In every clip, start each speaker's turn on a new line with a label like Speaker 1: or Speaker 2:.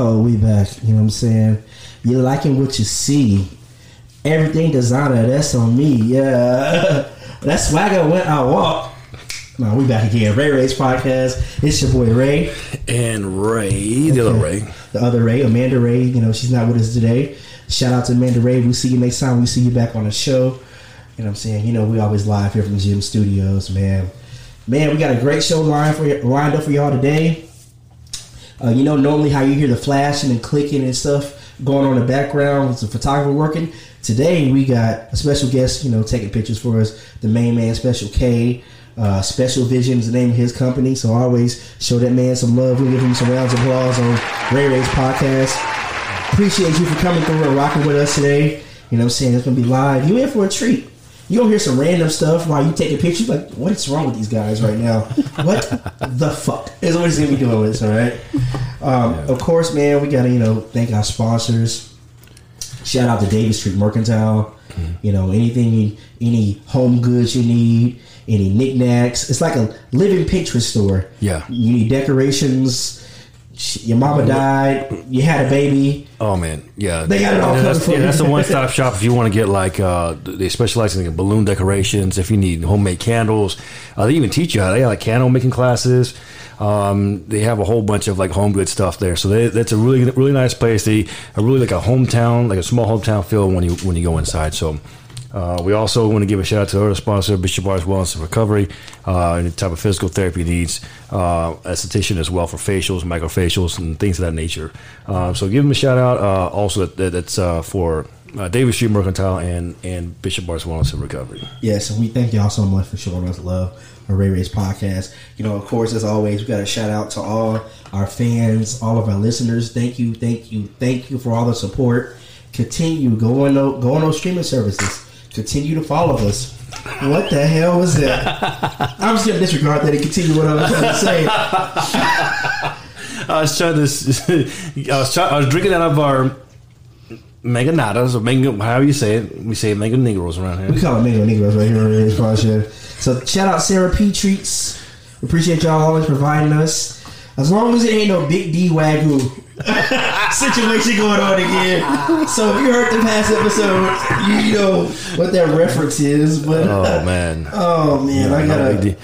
Speaker 1: Oh, we back. You know what I'm saying? You're liking what you see. Everything designer, that's on me. Yeah. that swagger when I walk. No, we back again. Ray Ray's podcast. It's your boy Ray.
Speaker 2: And Ray, the other Ray.
Speaker 1: The other Ray, Amanda Ray. You know, she's not with us today. Shout out to Amanda Ray. We'll see you next time. We see you back on the show. You know what I'm saying? You know, we always live here from JEM Studios, man. Man, we got a great show lined for lined up for y'all today. Uh, you know, normally how you hear the flashing and clicking and stuff going on in the background with the photographer working. Today we got a special guest, you know, taking pictures for us. The main man, Special K. Uh, Special Vision is the name of his company, so always show that man some love. We'll give him some rounds of applause on Ray Ray's podcast. Appreciate you for coming through and rocking with us today. You know what I'm saying? It's gonna be live. You in for a treat. You don't hear some random stuff while you taking pictures. Like, what is wrong with these guys right now? what the fuck is what he's gonna be doing with us? All right. Um, Of course, man, we gotta you know thank our sponsors. Shout out to Davis Street Mercantile. You know anything, any home goods you need, any knickknacks. It's like a living Pinterest store.
Speaker 2: Yeah.
Speaker 1: You need decorations. Sh- Your mama died. You had a baby.
Speaker 2: Oh man, yeah,
Speaker 1: They got it all
Speaker 2: Yeah,
Speaker 1: covered
Speaker 2: that's, yeah, that's the one-stop shop if you want to get like uh, they specialize in like, balloon decorations. If you need homemade candles, uh, they even teach you how they have like candle making classes. Um, they have a whole bunch of like home good stuff there, so they, that's a really really nice place. They are really like a hometown, like a small hometown feel when you when you go inside. So. Uh, we also want to give a shout out to our sponsor, Bishop Arts Wellness and Recovery, uh, any type of physical therapy needs, uh, esthetician as well for facials, microfacials, and things of that nature. Uh, so give them a shout out. Uh, also, that, that, that's uh, for uh, Davis Street Mercantile and, and Bishop Arts Wellness and Recovery.
Speaker 1: Yes, and we thank y'all so much for showing us love on Ray Ray's podcast. You know, of course, as always, we got to shout out to all our fans, all of our listeners. Thank you, thank you, thank you for all the support. Continue going on, go on those streaming services. Continue to follow us. What the hell was that? I'm just gonna disregard that and continue what I was trying to say.
Speaker 2: I was trying to. I was trying, I was drinking out of our Meganadas or mango, however you say it. We say mango negros around here.
Speaker 1: We call it Mango Negroes right here on podcast. So shout out Sarah P Treats. We appreciate y'all always providing us. As long as it ain't no big D Wagyu situation going on again. So if you heard the past episode, you, you know what that reference is. But
Speaker 2: Oh man,
Speaker 1: oh man, I
Speaker 2: No
Speaker 1: gotta.
Speaker 2: deal.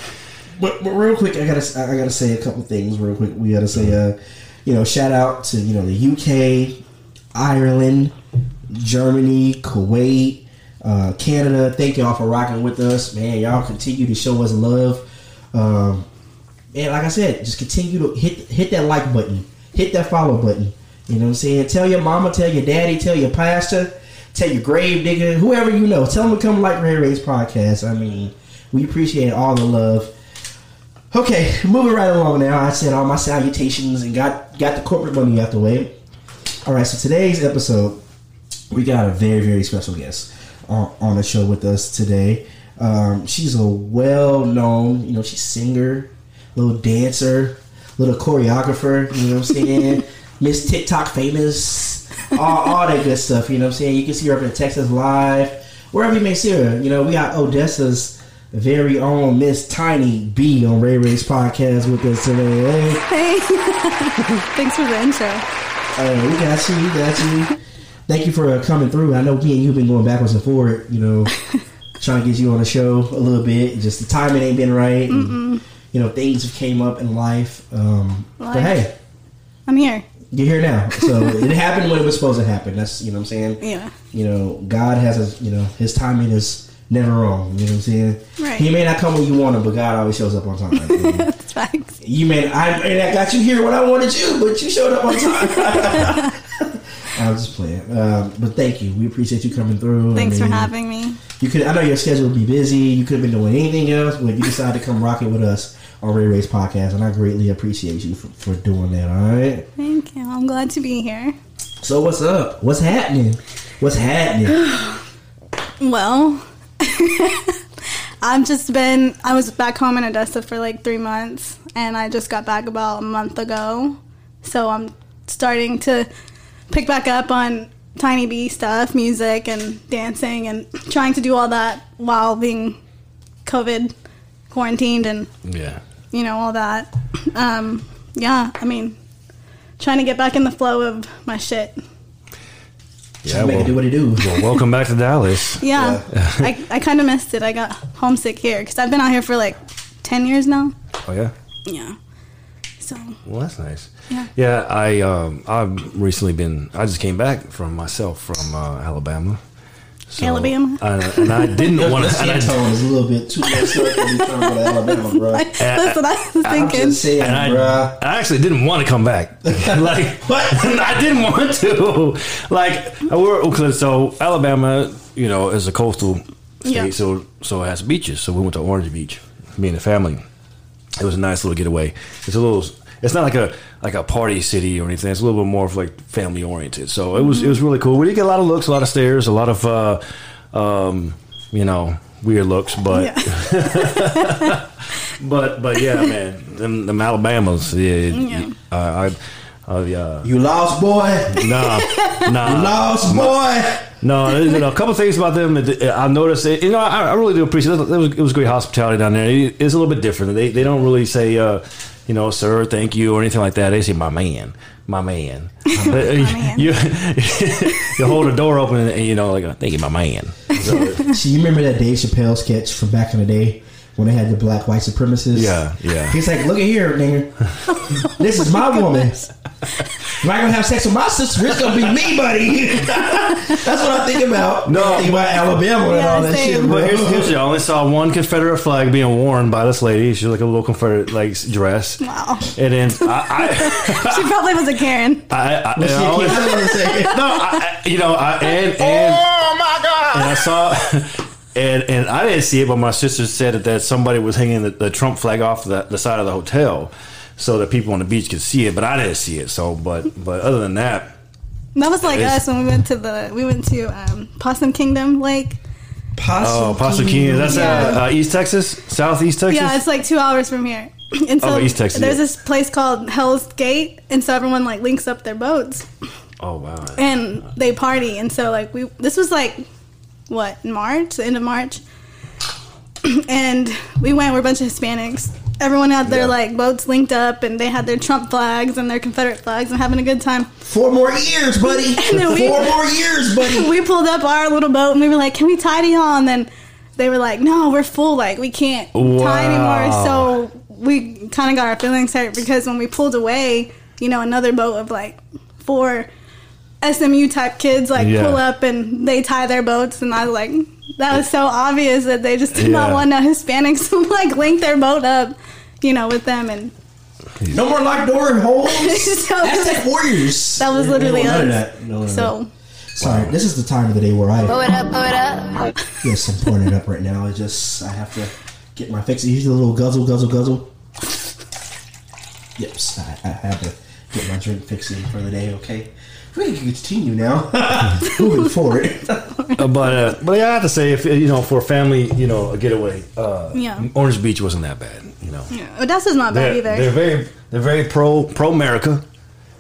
Speaker 1: But, but real quick, I gotta I gotta say a couple things real quick. We gotta say, uh, you know, shout out to you know the UK, Ireland, Germany, Kuwait, uh, Canada. Thank y'all for rocking with us, man. Y'all continue to show us love. Um, and like I said, just continue to hit hit that like button, hit that follow button. You know what I'm saying? Tell your mama, tell your daddy, tell your pastor, tell your grave digger, whoever you know. Tell them to come like Ray Ray's podcast. I mean, we appreciate all the love. Okay, moving right along now. I said all my salutations and got got the corporate money out the way. All right, so today's episode, we got a very very special guest on, on the show with us today. Um, she's a well known, you know, she's singer, little dancer, little choreographer. You know what I'm saying? Miss TikTok famous, all, all that good stuff. You know what I'm saying? You can see her up in Texas live, wherever you may see her. You know, we got Odessa's very own Miss Tiny B on Ray Ray's podcast with us today. Hey.
Speaker 3: Hey, thanks for the intro.
Speaker 1: Uh, we got you. We got you. Thank you for uh, coming through. I know me and you've been going backwards and forward. You know, trying to get you on the show a little bit. Just the timing ain't been right. And, you know, things have came up in life. Um, But hey,
Speaker 3: I'm here.
Speaker 1: you're here now. So it happened when it was supposed to happen. That's you know what I'm saying.
Speaker 3: Yeah.
Speaker 1: You know, God has a you know His timing is never wrong. You know what I'm saying.
Speaker 3: Right.
Speaker 1: He may not come when you want him, but God always shows up on time. And
Speaker 3: That's facts.
Speaker 1: you may I may not got you here when I wanted you, but you showed up on time. I was just playing, um, but thank you. We appreciate you coming through. I
Speaker 3: Thanks for having me.
Speaker 1: You could. I know your schedule would be busy. You could have been doing anything else, but you decided to come rock it with us on Ray Ray's podcast, and I greatly appreciate you for, for doing that. All right.
Speaker 3: Thank you. I'm glad to be here.
Speaker 1: So what's up? What's happening? What's happening?
Speaker 3: Well, I've just been, I was back home in Odessa for like three months, and I just got back about a month ago. So I'm starting to pick back up on Tiny B stuff, music and dancing, and trying to do all that while being COVID quarantined and
Speaker 2: Yeah.
Speaker 3: You know all that. Um, yeah, I mean, trying to get back in the flow of my shit.
Speaker 2: Yeah.
Speaker 1: make it do what it do.
Speaker 2: well, welcome back to Dallas.
Speaker 3: Yeah, I, I kind of missed it. I got homesick here because I've been out here for like ten years now.
Speaker 2: Oh yeah.
Speaker 3: Yeah, so
Speaker 2: Well, that's nice.
Speaker 3: Yeah.
Speaker 2: Yeah, I um I've recently been. I just came back from myself from uh, Alabama. So,
Speaker 3: Alabama?
Speaker 2: I, and I didn't want to. And,
Speaker 1: skin
Speaker 2: I-
Speaker 1: tone is a little bit too much up when you come to Alabama, bro.
Speaker 3: that's what I was
Speaker 1: I'm
Speaker 3: thinking.
Speaker 1: just saying,
Speaker 2: and I,
Speaker 1: bruh.
Speaker 2: I actually didn't want to come back. like
Speaker 1: What?
Speaker 2: I didn't want to. Like I were because so Alabama, you know, is a coastal state,
Speaker 3: Yeah.
Speaker 2: so so it has beaches. So we went to Orange Beach, me and the family. It was a nice little getaway. It's a little. It's not like a like a party city or anything. It's a little bit more of like family oriented. So it was it was really cool. We did get a lot of looks, a lot of stares, a lot of uh, um, you know weird looks, but
Speaker 3: Yeah.
Speaker 2: but but yeah, man, them, them Alabamas, yeah,
Speaker 3: Yeah.
Speaker 2: uh, I, uh, yeah,
Speaker 1: You lost, boy.
Speaker 2: nah, nah,
Speaker 1: Lost, boy.
Speaker 2: no. You know, a couple things about them. I noticed. It, you know, I, I really do appreciate it. It was, it was great hospitality down there. It- it's a little bit different. They they don't really say, uh, you know, sir, thank you, or anything like that. They say, my man, my man. But, uh,
Speaker 3: man.
Speaker 2: You you hold the door open and you know, like, thank you, my man. So,
Speaker 1: So you remember that Dave Chappelle sketch from back in the day when they had the black white supremacists?
Speaker 2: Yeah, yeah.
Speaker 1: He's like, look at here, nigga. this is my woman. If I gonna have sex with my sister, it's gonna be me, buddy. That's what I think about.
Speaker 2: No.
Speaker 1: I think about Alabama and all that
Speaker 3: same.
Speaker 1: shit.
Speaker 2: But here's, here's the- I only saw one Confederate flag being worn by this lady. She was like a little Confederate like dress.
Speaker 3: Wow.
Speaker 2: And then I,
Speaker 3: she probably was a Karen.
Speaker 2: I, I, I,
Speaker 1: What's
Speaker 2: and I always-
Speaker 1: I wanna
Speaker 2: no, I, I- you know, I, and and
Speaker 4: Oh my God!
Speaker 2: and I saw. And, and I didn't see it, but my sister said that, that somebody was hanging the, the Trump flag off the, the side of the hotel, so that people on the beach could see it. But I didn't see it. So, but but other than that,
Speaker 3: That was like us when we went to the we went to um, Possum Kingdom Lake.
Speaker 2: oh, Pastor Kingdom. That's
Speaker 3: Yeah.
Speaker 2: uh, uh, East Texas, Southeast Texas.
Speaker 3: Yeah, it's like two hours from here. And so
Speaker 2: Oh, East Texas,
Speaker 3: there's
Speaker 2: yeah.
Speaker 3: this place called Hell's Gate, and so everyone like links up their boats
Speaker 2: oh wow.
Speaker 3: and they party. And so like we this was like what in March, the end of March, and we went. We're a bunch of Hispanics. Everyone had their
Speaker 2: Yeah.
Speaker 3: like boats linked up, and they had their Trump flags and their Confederate flags, and having a good time.
Speaker 1: Four more years, buddy.
Speaker 3: then we-
Speaker 1: Four more years, buddy.
Speaker 3: we pulled up our little boat and we were like, "Can we tidy y'all?" And then they were like, "No, we're full. Like we can't tie anymore." So we kind of got our feelings hurt because when we pulled away, you know, another boat of like four SMU type kids like
Speaker 2: Yeah.
Speaker 3: pull up and they tie their boats, and I was like, that was so obvious that they just did not want no Hispanics to like link their boat up, you know, with them, and
Speaker 1: No more locked door and holes.
Speaker 3: So-
Speaker 1: Hashtag warriors.
Speaker 3: that was literally
Speaker 1: don't none of
Speaker 3: us.
Speaker 1: that. No, no, no.
Speaker 3: So
Speaker 1: Sorry, this is the time of the day where I
Speaker 5: Pull it up, pull it up.
Speaker 1: yes, I'm pouring it up right now. I just I have to get my fix. Here's a little guzzle, guzzle, guzzle. Yep, I, I have to get my drink fixing for the day. Okay, we can continue now. Moving forward.
Speaker 2: Uh, but uh, but yeah, I have to say, if you know, for a family, you know, a getaway, uh,
Speaker 3: Yeah.
Speaker 2: Orange Beach wasn't that bad. You know,
Speaker 3: yeah, Odessa's not bad
Speaker 2: they're,
Speaker 3: either.
Speaker 2: they're very they're very pro pro America.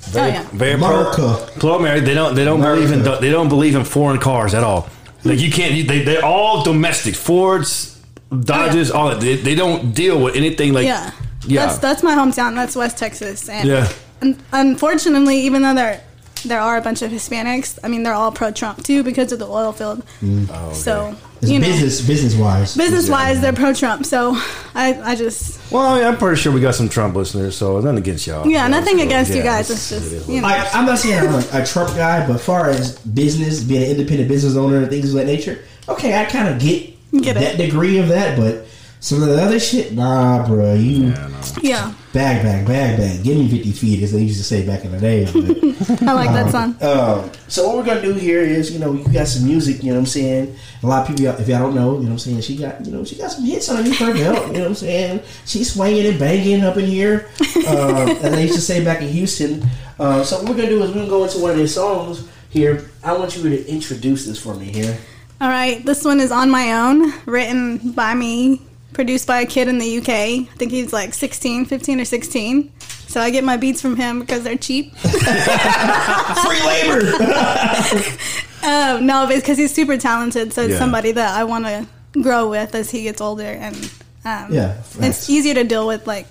Speaker 2: Very,
Speaker 3: Oh, yeah.
Speaker 2: very
Speaker 1: America.
Speaker 2: pro pro America. They don't they don't believe in they don't believe in foreign cars at all. Like you can't. They they're all domestic Fords, Dodges, all that. They, they don't deal with anything like
Speaker 3: Yeah.
Speaker 2: yeah.
Speaker 3: That's that's my hometown. That's West Texas. And
Speaker 2: Yeah.
Speaker 3: un- unfortunately, even though there there are a bunch of Hispanics, I mean they're all pro Trump too because of the oil field. Mm. Oh, so
Speaker 1: It's
Speaker 3: you know,
Speaker 1: business, business wise.
Speaker 3: business wise, they're pro Trump. So I I just
Speaker 2: well, I mean, I'm pretty sure we got some Trump listeners, so nothing against y'all.
Speaker 3: yeah, nothing
Speaker 2: So,
Speaker 3: against you guys.
Speaker 2: it's-
Speaker 3: It's just you know.
Speaker 1: I, I'm not saying I'm a, a Trump guy, but far as business, being an independent business owner and things of that nature, okay, I kind of get,
Speaker 3: Get it.
Speaker 1: that degree of that, but some of the other shit, nah, bro, you
Speaker 2: Yeah, no.
Speaker 3: yeah,
Speaker 1: bag, bag, bag, bag, give me 50 feet, as they used to say back in the day. But,
Speaker 3: I like that song.
Speaker 1: um, so what we're gonna do here is, you know, you got some music, you know what I'm saying. A lot of people, if y'all don't know, you know what I'm saying, she got, you know, she got some hits underneath her belt. You know what I'm saying? She's swinging and banging up in here, um, as they used to say back in Houston. Uh, so what we're gonna do is we're gonna go into one of their songs here. I want you to introduce this for me here.
Speaker 3: All right, this one is on my own, written by me, produced by a kid in the UK. I think he's like 16, 15 or 16. So I get my beats from him because they're cheap.
Speaker 1: Free labor.
Speaker 3: Um, no, because he's super talented. So it's
Speaker 2: Yeah.
Speaker 3: somebody that I want to grow with as he gets older. And
Speaker 4: um,
Speaker 1: Yeah,
Speaker 4: it's easier to deal with like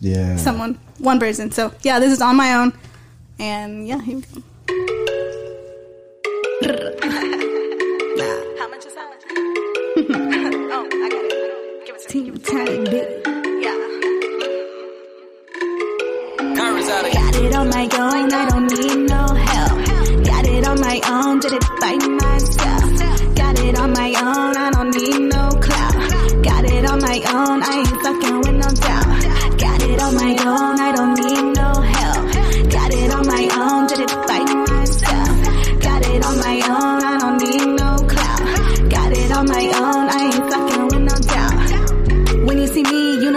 Speaker 1: Yeah.
Speaker 4: someone, one person. So yeah, this is on my own, and yeah, here we go. it. Give it to me. Yeah.
Speaker 3: Got it on my own, I don't need no help. Got it on my own, did it by myself. Got it on my own, I don't need no clout. Got it on my own, I ain't fucking with no doubt. Got it on my own, I don't need no help. Got it on my own, did it by myself. Got it on my own,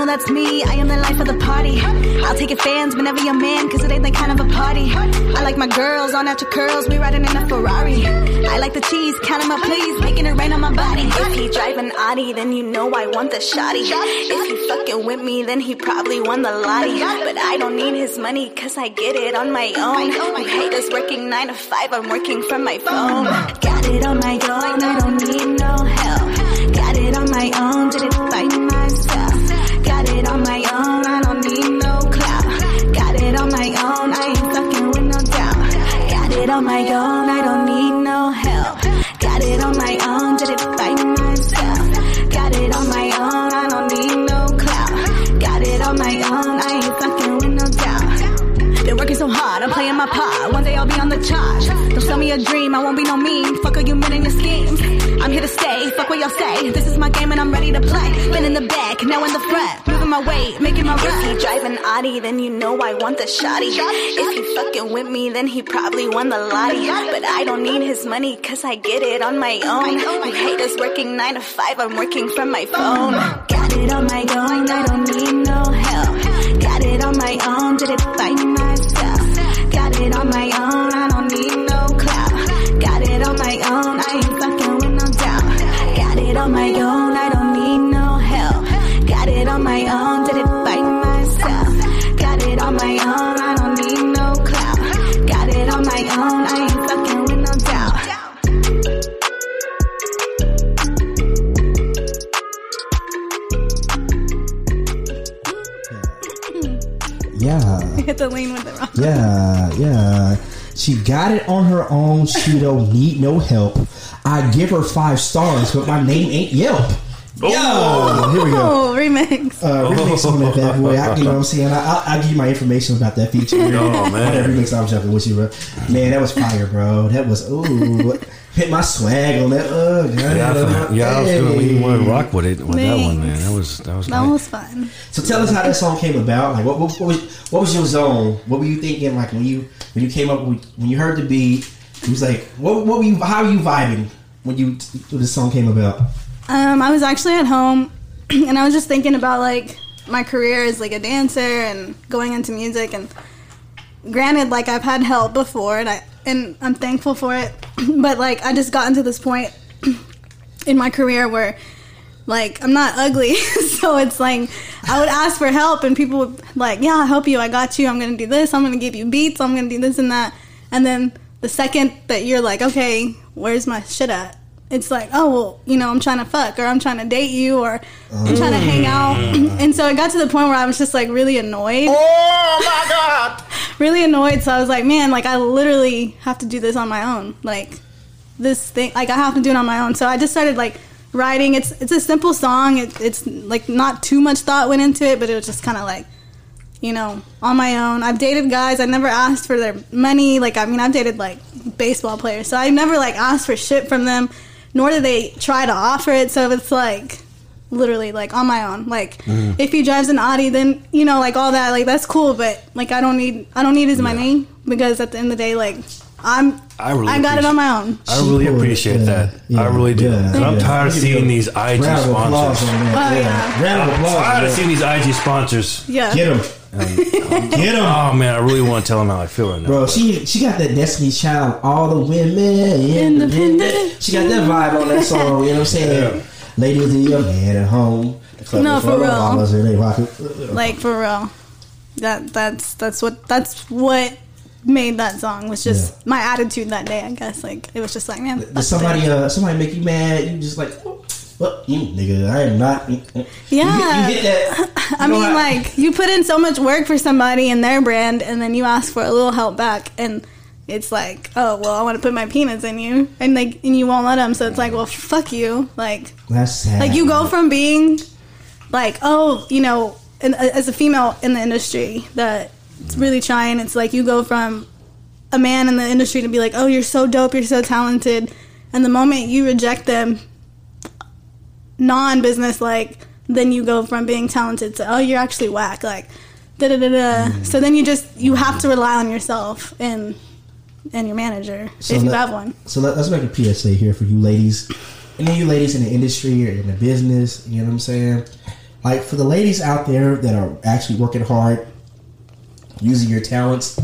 Speaker 3: know that's me. I am the life of the party. I'll take your fans whenever you're man, cause it ain't that kind of a party. I like my girls, all natural curls, we riding in a Ferrari. I like the cheese, count 'em up please, making it rain on my body. If he drive an Audi, then you know I want the shotty. If he fucking with me, then he probably won the lottie. But I don't need his money, cause I get it on my own. You haters working 9 to 5, I'm working from my phone. Got it on my own, I don't need no help. Got it on my own, did it on my own, I don't need no help. Got it on my own, did it by myself. Got it on my own, I don't need no clout. Got it on my own, I ain't fucking with no doubt. Been working so hard, I'm playing my part. I'll be on the charge. Don't sell me a dream, I won't be no mean. Fuck all you men and your schemes. I'm here to stay, fuck what y'all say. This is my game and I'm ready to play. Been in the back, now in the front. Moving my weight, making my run. If he driving Audi, then you know I want the shotty. If he fucking with me, then he probably won the lottie. But I don't need his money, cause I get it on my own. You haters working 9 to 5, I'm working from my phone. Got it on my own, I don't need no help. Got it on my own, did it by own, I ain't fucking with no doubt. Got it on my own, I don't need no help. Got it on my own, did it by myself. Got it on my own, I don't need no clout. Got it on my own, I ain't fucking with no doubt.
Speaker 1: Yeah.
Speaker 4: Hit the lane with it wrong.
Speaker 1: Yeah, yeah. She got it on her own. She don't need no help. I give her five stars, but my name ain't Yelp. Yo, here we go.
Speaker 4: Oh, remix.
Speaker 1: Uh, remix on that bad boy. I, you know what I'm saying? I, I, I'll give you my information about that feature.
Speaker 2: Oh, man.
Speaker 1: That remix, I'm jumping with you, bro. Man, that was fire, bro. That was, ooh. Hit my swag on that. Uh,
Speaker 2: Yeah, I, yeah, I was gonna we want to rock with it with that one, man. That was that was
Speaker 4: That
Speaker 2: nice.
Speaker 4: was fun.
Speaker 1: So tell us how that song came about. Like, what, what, what was what was your zone? What were you thinking? Like when you when you came up with when you heard the beat, it was like, what what were you? How were you vibing when you when this song came about?
Speaker 4: Um, I was actually at home, and I was just thinking about like my career as like a dancer and going into music. And granted, like I've had help before, and I and I'm thankful for it. but like I just gotten to this point in my career where like I'm not ugly, so it's like I would ask for help, and people would like, "Yeah, I'll help you. I got you. I'm gonna do this. I'm gonna give you beats. I'm gonna do this and that." And then the second that you're like, "Okay, where's my shit at?" It's like, "Oh, well, you know, I'm trying to fuck, or I'm trying to date you, or I'm trying to mm. hang out." and so it got to the point where I was just like really annoyed
Speaker 1: Oh my god!
Speaker 4: really annoyed. So I was like, man, like I literally have to do this on my own. Like this thing, like I have to do it on my own. So I just started like writing. It's it's a simple song. It, it's like not too much thought went into it, but it was just kind of like, you know, on my own. I've dated guys. I never asked for their money. Like I mean, I've dated like baseball players, so I never like asked for shit from them. Nor do they try to offer it. So it's like literally like on my own. Like mm-hmm. if he drives an Audi, then you know like all that like that's cool. But like I don't need I don't need his money because at the end of the day like I'm
Speaker 2: I really
Speaker 4: I got it on my own.
Speaker 2: I really appreciate
Speaker 1: pulled it.
Speaker 2: that.
Speaker 1: Yeah,
Speaker 2: I really do.
Speaker 1: yeah,
Speaker 2: 'Cause I'm tired of seeing these IG
Speaker 1: Round of applause
Speaker 2: sponsors.
Speaker 4: Oh,
Speaker 1: yeah.
Speaker 4: yeah.
Speaker 1: Round
Speaker 2: I'm tired of seeing these IG sponsors.
Speaker 4: Yeah.
Speaker 1: Get him. Get him.
Speaker 2: Oh man, I really want to tell them how I feel right now.
Speaker 1: Bro, she she got that Destiny's Child, all the women independent. She got that vibe on that song. You know what I'm saying? Ladies in your man at home. The club
Speaker 4: No, for real.
Speaker 1: mamas and.
Speaker 4: Like for real. That that's that's what that's what made that song was just
Speaker 1: Yeah.
Speaker 4: my attitude that day. I guess like it was just like man.
Speaker 1: Did somebody uh somebody make you mad? You just like, Well, mm, nigga, I am not. mm, mm.
Speaker 3: Yeah.
Speaker 1: you, get, you.
Speaker 3: I
Speaker 1: You
Speaker 3: mean, like you put in so much work for somebody and their brand, and then you ask for a little help back, and it's like, oh well, I want to put my penis in you, and like, and you won't let them. So it's like, well, fuck you. Like,
Speaker 1: that's sad.
Speaker 3: like you go from being like, oh, you know, in, as a female in the industry that it's really trying. It's like you go from a man in the industry to be like, oh, you're so dope, you're so talented, and the moment you reject them, non-business like, then you go from being talented to oh, you're actually whack, like. Da, da, da, da. Mm-hmm. So then you just you have to rely on yourself and and your manager
Speaker 1: So
Speaker 3: if you
Speaker 1: let-
Speaker 3: have one.
Speaker 1: So let, let's make a PSA here for you ladies, and then you ladies in the industry or in the business. You know what I'm saying? Like for the ladies out there that are actually working hard, using your talents,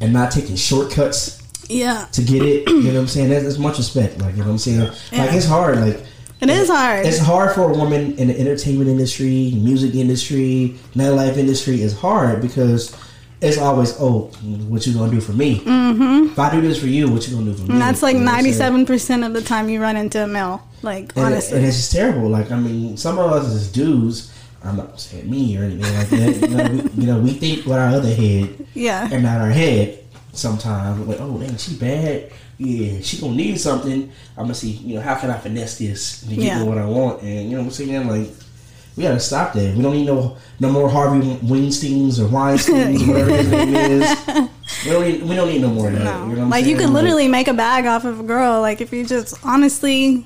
Speaker 1: and not taking shortcuts
Speaker 3: Yeah,
Speaker 1: to get it. You know what I'm saying? That's, that's much respect. Like you know what I'm saying? Like it's hard. Like
Speaker 3: it is hard.
Speaker 1: it's hard for a woman in the entertainment industry, music industry, nightlife industry. It's hard because it's always, oh, what you gonna do for me? Mm-hmm. If I do this for you, what you gonna do for me?
Speaker 3: And that's like
Speaker 1: You know what I'm saying?
Speaker 3: ninety-seven percent of the time you run into a male. Like
Speaker 1: And,
Speaker 3: honestly,
Speaker 1: and it's just terrible. Like I mean, some of us as dudes, I'm not saying me or anything like that. You know, we, you know, we think with our other head
Speaker 3: yeah,
Speaker 1: and not our head. Sometimes like, oh, dang, she bad. Yeah, she gonna need something. I'm gonna see, you know, how can I finesse this to get
Speaker 3: Yeah.
Speaker 1: me what I want? And you know what I'm saying? Like, we gotta stop that. We don't need no no more Harvey Weinstein's or Weinstein's, whatever his name is. We don't need we don't need no more of that.
Speaker 3: no.
Speaker 1: You know
Speaker 3: like you
Speaker 1: saying?
Speaker 3: could literally make a bag off of a girl. Like if you just honestly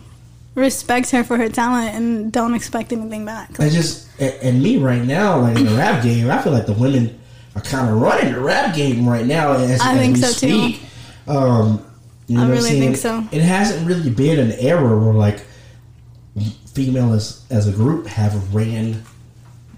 Speaker 3: respect her for her talent and don't expect anything back.
Speaker 1: I just and, and me right now, like in the rap game, I feel like the women are kind of running the rap game right now. As,
Speaker 3: I
Speaker 1: as
Speaker 3: think
Speaker 1: we
Speaker 3: so, too.
Speaker 1: speak. Um, you know
Speaker 3: I really think so.
Speaker 1: It hasn't really been an era where like females as as a group have ran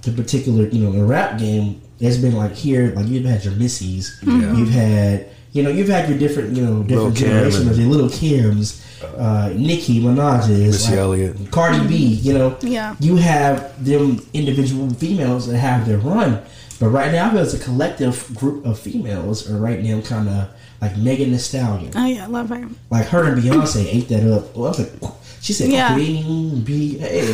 Speaker 1: the particular you know the rap game. It's been like here, like you've had your Missies, you've had. You know, you've had your different, you know, different
Speaker 2: Kim
Speaker 1: generations of your little Kims, uh, Nicki Minaj's,
Speaker 2: Missy
Speaker 1: like,
Speaker 2: Elliott.
Speaker 1: Cardi B. You know,
Speaker 3: Yeah.
Speaker 1: you have them individual females that have their run. But right now, there's a collective group of females are right now kind of like Megan Thee Stallion.
Speaker 3: Oh yeah, I love her.
Speaker 1: Like her and Beyonce ate that up. Well, I was like, she said,
Speaker 3: Yeah.
Speaker 1: Queen B. Hey,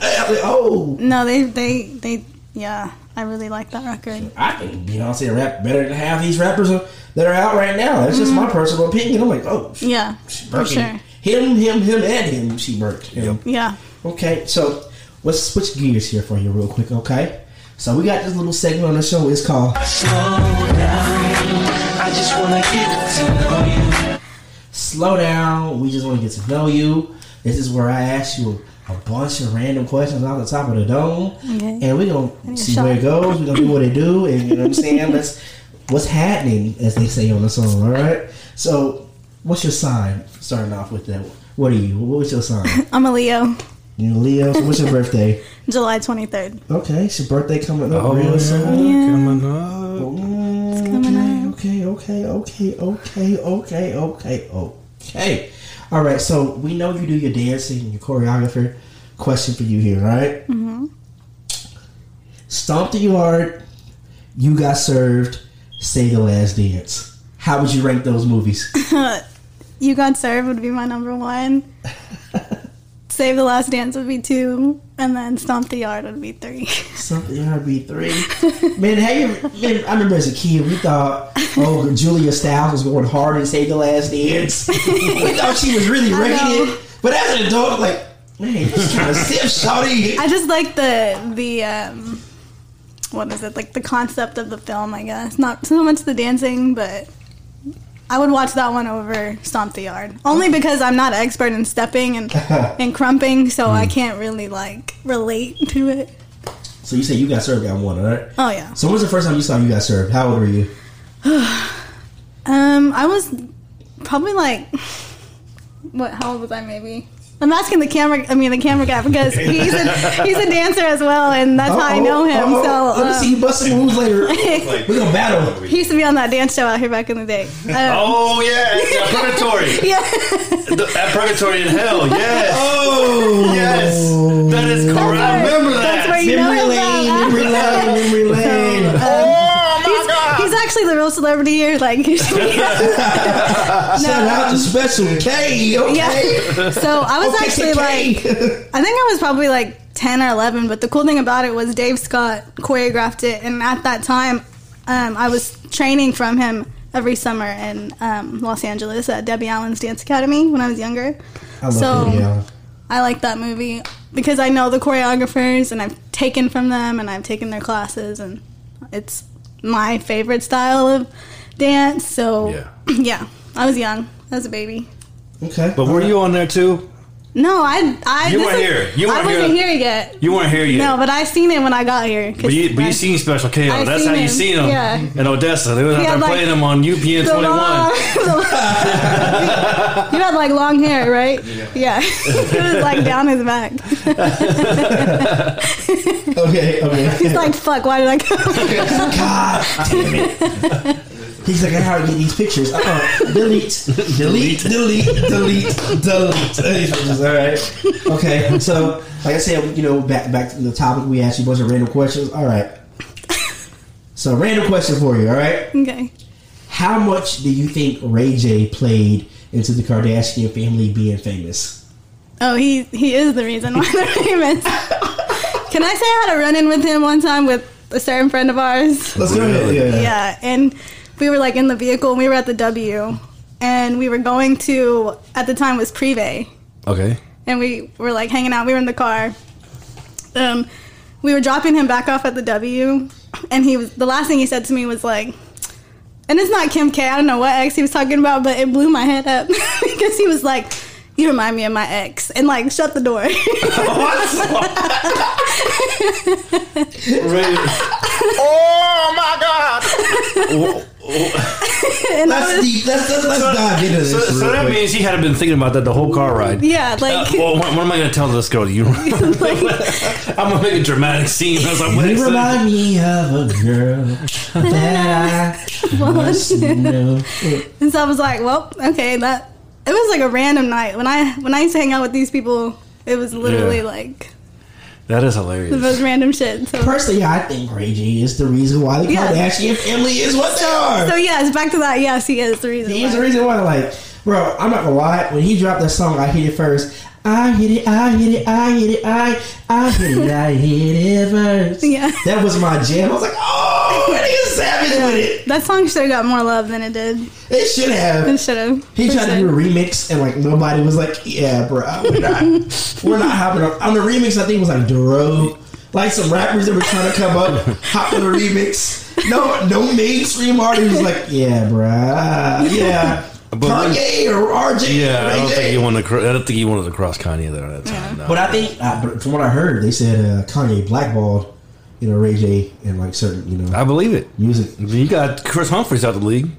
Speaker 1: I was like, oh.
Speaker 3: No, they they they yeah. I really like that record.
Speaker 1: I think Beyonce rap better than half these rappers that are out right now. That's just my mm-hmm. personal opinion. I'm like, oh, she
Speaker 3: Yeah, for sure.
Speaker 1: Him, him, him, and him. She burnt him.
Speaker 3: Yeah.
Speaker 1: Okay, so let's switch gears here for you real quick, okay? So we got this little segment on the show. It's called
Speaker 6: Slow down. I just wanna get to know you.
Speaker 1: Slow Down. We just want to get to know you. This is where I ask you a bunch of random questions off the top of the dome.
Speaker 3: Okay.
Speaker 1: And we're
Speaker 3: gonna
Speaker 1: see
Speaker 3: shot.
Speaker 1: where it goes. We're going to do what they do. And you know what I'm saying? Let's, what's happening, as they say on the song, all right? So, what's your sign? Starting off with that. What are you? What's your sign?
Speaker 3: I'm a Leo.
Speaker 1: You Leo. So what's your birthday?
Speaker 3: July 23rd.
Speaker 1: Okay, it's your birthday coming up
Speaker 2: Oh,
Speaker 1: real
Speaker 2: yeah.
Speaker 1: soon.
Speaker 2: Coming up.
Speaker 1: Okay, okay, okay, okay, okay, okay, okay. All right, so we know you do your dancing, your choreographer. Question for you here, right? Mm-hmm. Stomp the yard, you got served, save the last dance. How would you rank those movies?
Speaker 3: You Got Served would be my number one. Save the Last Dance would be two, and then Stomp the Yard would be three.
Speaker 1: Stomp the yard would be three. Man, hey, man, I remember as a kid, we thought, oh, Julia Stiles was going hard and save the last dance. we thought she was really
Speaker 3: I
Speaker 1: wrecking
Speaker 3: know.
Speaker 1: it. But as an adult, like, man, it's kind of stiff, shawty.
Speaker 3: I just like the the um, what is it like the concept of the film? I guess not so much the dancing, but I would watch that one over Stomp the Yard only because I'm not an expert in stepping and and crumping, so I can't really like relate to it.
Speaker 1: So you say you got served at one, right?
Speaker 3: Oh yeah.
Speaker 1: So when was the first time you saw you got served? How old were you?
Speaker 3: Um, I was probably like, what? How old was I? Maybe. I'm asking the camera. I mean, the camera guy because he's a, he's a dancer as well, and that's how I know him.
Speaker 1: Uh-oh.
Speaker 3: So
Speaker 1: let me see you bust some moves later. We're gonna battle.
Speaker 3: he used to be on that dance show out here back in the day. Um,
Speaker 2: Oh yeah, yeah, purgatory.
Speaker 3: Yeah.
Speaker 2: The- At purgatory in hell. Yes.
Speaker 1: Oh
Speaker 2: Yes. That is correct. I remember that.
Speaker 3: That's where you know
Speaker 1: Memory
Speaker 3: him
Speaker 1: lane,
Speaker 3: from.
Speaker 1: memory lane, memory lane.
Speaker 3: Actually the real celebrity here. Like,
Speaker 1: Shout out to Special K. Okay.
Speaker 3: yeah. So I was
Speaker 1: Okay,
Speaker 3: actually
Speaker 1: K.
Speaker 3: like, I think I was probably like 10 or 11, but the cool thing about it was Dave Scott choreographed it. And at that time, um, I was training from him every summer in um, Los Angeles at Debbie Allen's Dance Academy when I was younger.
Speaker 1: I love
Speaker 3: So-
Speaker 1: Woody
Speaker 3: I like that movie because I know the choreographers and I've taken from them and I've taken their classes and it's my favorite style of dance. So
Speaker 2: Yeah.
Speaker 3: yeah, I was young. I was a baby.
Speaker 1: Okay.
Speaker 2: But were you on there too?
Speaker 3: No, I I
Speaker 2: You weren't here. You weren't
Speaker 3: wasn't
Speaker 2: here.
Speaker 3: here yet.
Speaker 2: You weren't here yet.
Speaker 3: No, but I seen it when I got here.
Speaker 2: But you, but you
Speaker 3: I-
Speaker 2: seen Special K.
Speaker 3: I
Speaker 2: That's
Speaker 3: seen
Speaker 2: how you
Speaker 3: him,
Speaker 2: seen him
Speaker 3: yeah.
Speaker 2: in Odessa. They was out there
Speaker 3: like,
Speaker 2: playing him on UPN twenty
Speaker 3: one. you had like long hair, right? Yeah, it was like down his back.
Speaker 1: Okay. Okay.
Speaker 3: He's like, "Fuck, why did I come?"
Speaker 1: God damn it. He's like, I gotta get these pictures. Uh-uh. Delete, delete, delete, delete, delete. These All right. Okay. So, like I said, you know, back back to the topic, we asked you a bunch of random questions. All right. So, random question for you. All right.
Speaker 3: okay.
Speaker 1: How much do you think Ray J played into the Kardashian family being famous?
Speaker 3: Oh, he he is the reason why they're famous. Can I say I had a run in with him one time with a certain friend of ours?
Speaker 1: Let's go ahead. Yeah.
Speaker 3: Yeah, and we were like in the vehicle and we were at the W and we were going to at the time was Privé
Speaker 2: Okay.
Speaker 3: and we were like hanging out. We were in the car. Um, we were dropping him back off at the W, and he was the last thing he said to me was like, and it's not Kim K. I don't know what X he was talking about, but it blew my head up because he was like, "You remind me of my ex," and like shut the door.
Speaker 4: Oh my God!
Speaker 3: and I
Speaker 1: Let's
Speaker 3: was,
Speaker 1: deep. Let's let's, let's dive into this.
Speaker 2: So, so that
Speaker 1: quick.
Speaker 2: means he had been thinking about that the whole car ride.
Speaker 3: yeah,
Speaker 2: Uh,
Speaker 3: like
Speaker 2: well, what, what am I going to tell this girl? You, I'm gonna make a dramatic scene. I was like, what
Speaker 1: You remind me of a girl that I once knew.
Speaker 3: And so I was like, well, okay, that it was like a random night when I when I used to hang out with these people. It was literally
Speaker 2: Yeah.
Speaker 3: like
Speaker 2: That is hilarious.
Speaker 3: the
Speaker 2: hilarious.
Speaker 3: most random shit. So,
Speaker 1: Personally, I think Ray J is the reason why the
Speaker 3: Yeah.
Speaker 1: Kardashian family is what they are.
Speaker 3: so yes, back to that. Yes, he is the reason.
Speaker 1: He's
Speaker 3: why.
Speaker 1: the reason why, like, bro, I'm not gonna lie. When he dropped that song, I hit it first. I hit it, I hit it, I hit it, I, I hit it, I hit it first.
Speaker 3: Yeah.
Speaker 1: That was my jam. I was like, oh, that nigga savage with it.
Speaker 3: That song should have got more love than it did.
Speaker 1: It should have.
Speaker 3: It should have.
Speaker 1: He tried to do a remix and like nobody was like, yeah, bro, we're not, we're not hopping on. On the remix, I think it was like Duro, like some rappers that were trying to come up, hop on the remix. No, no mainstream artist was like, yeah, bro, yeah,
Speaker 2: But when-
Speaker 1: Kanye or RJ.
Speaker 2: Yeah, I don't think he wanted. To, cro- I don't think he wanted to cross Kanye there at that time. No.
Speaker 1: But I think, uh, but from what I heard, they said uh, Kanye blackballed, you know, Ray J and like certain, you know,
Speaker 2: I believe it.
Speaker 1: music.
Speaker 2: You got Kris Humphries out the league.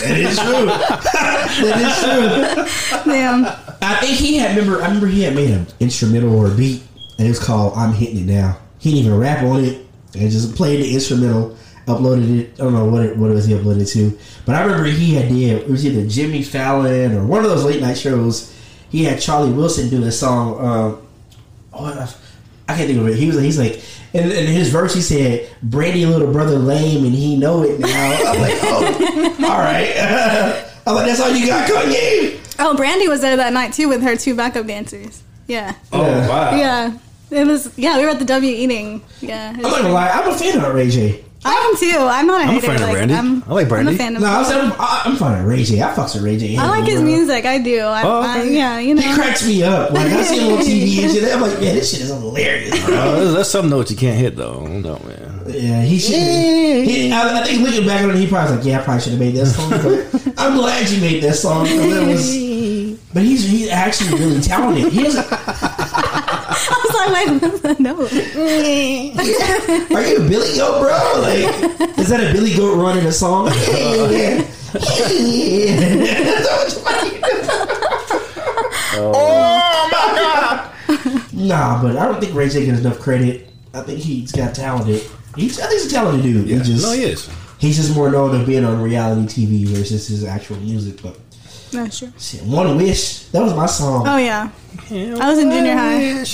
Speaker 1: That is true. that is true.
Speaker 3: Damn.
Speaker 1: I think he had remember. I remember he had made an instrumental or a beat, and it was called "I'm Hitting It Now." He didn't even rap on it, and just played the instrumental. Uploaded it. I don't know what it, what it was he uploaded it to, but I remember he had did. It was either Jimmy Fallon or one of those late night shows. He had Charlie Wilson do this song. Um, oh, I, I can't think of it. He was he's like, in, in his verse he said, "Brandy little brother lame and he know it now." I'm like, oh, all right. I'm like, that's all you got, Kanye.
Speaker 3: Oh, Brandy was there that night too with her two backup dancers. Yeah.
Speaker 2: Oh wow!
Speaker 3: Yeah. It was. Yeah, we were at the W eating. Yeah.
Speaker 1: I'm
Speaker 3: was
Speaker 1: not gonna lie, I'm a fan of Ray J.
Speaker 3: I am too. I'm not a
Speaker 2: I'm a
Speaker 3: hater.
Speaker 2: fan of
Speaker 3: like,
Speaker 2: Brandy.
Speaker 3: I'm,
Speaker 2: I like Brandy.
Speaker 3: I'm a fan of.
Speaker 1: No, I'm, I'm, I'm fine with Ray J. I fucks with Ray J.
Speaker 3: I like his
Speaker 1: Bro.
Speaker 3: music. I do. I,
Speaker 2: Oh,
Speaker 3: I,
Speaker 2: okay.
Speaker 3: yeah, you know.
Speaker 1: He
Speaker 3: know.
Speaker 1: cracks me up. Like I see him on TV and shit. I'm like, man, this shit is hilarious. Bro.
Speaker 2: Uh, that's, that's some notes you can't hit though. No man.
Speaker 1: Yeah, he should. He, I, I think looking back on it, he probably was like, yeah, I probably should have made that song. But I'm glad you made that song. 'cause It was, but he's he's actually really talented. He doesn't.
Speaker 3: I was like, no. Mm.
Speaker 1: Are you a Billy Goat, bro? Like, is that a Billy Goat running in a song? Yeah. That's what you
Speaker 4: Oh my God!
Speaker 1: Nah, but I don't think Ray J gets enough credit. I think he's got talented. He's, I think he's a talented dude. He just,
Speaker 2: no, he is.
Speaker 1: He's just more known of being on reality TV versus his actual music. But
Speaker 3: No, sure.
Speaker 1: shit, One Wish, that was my song.
Speaker 3: Oh yeah, I was in junior high.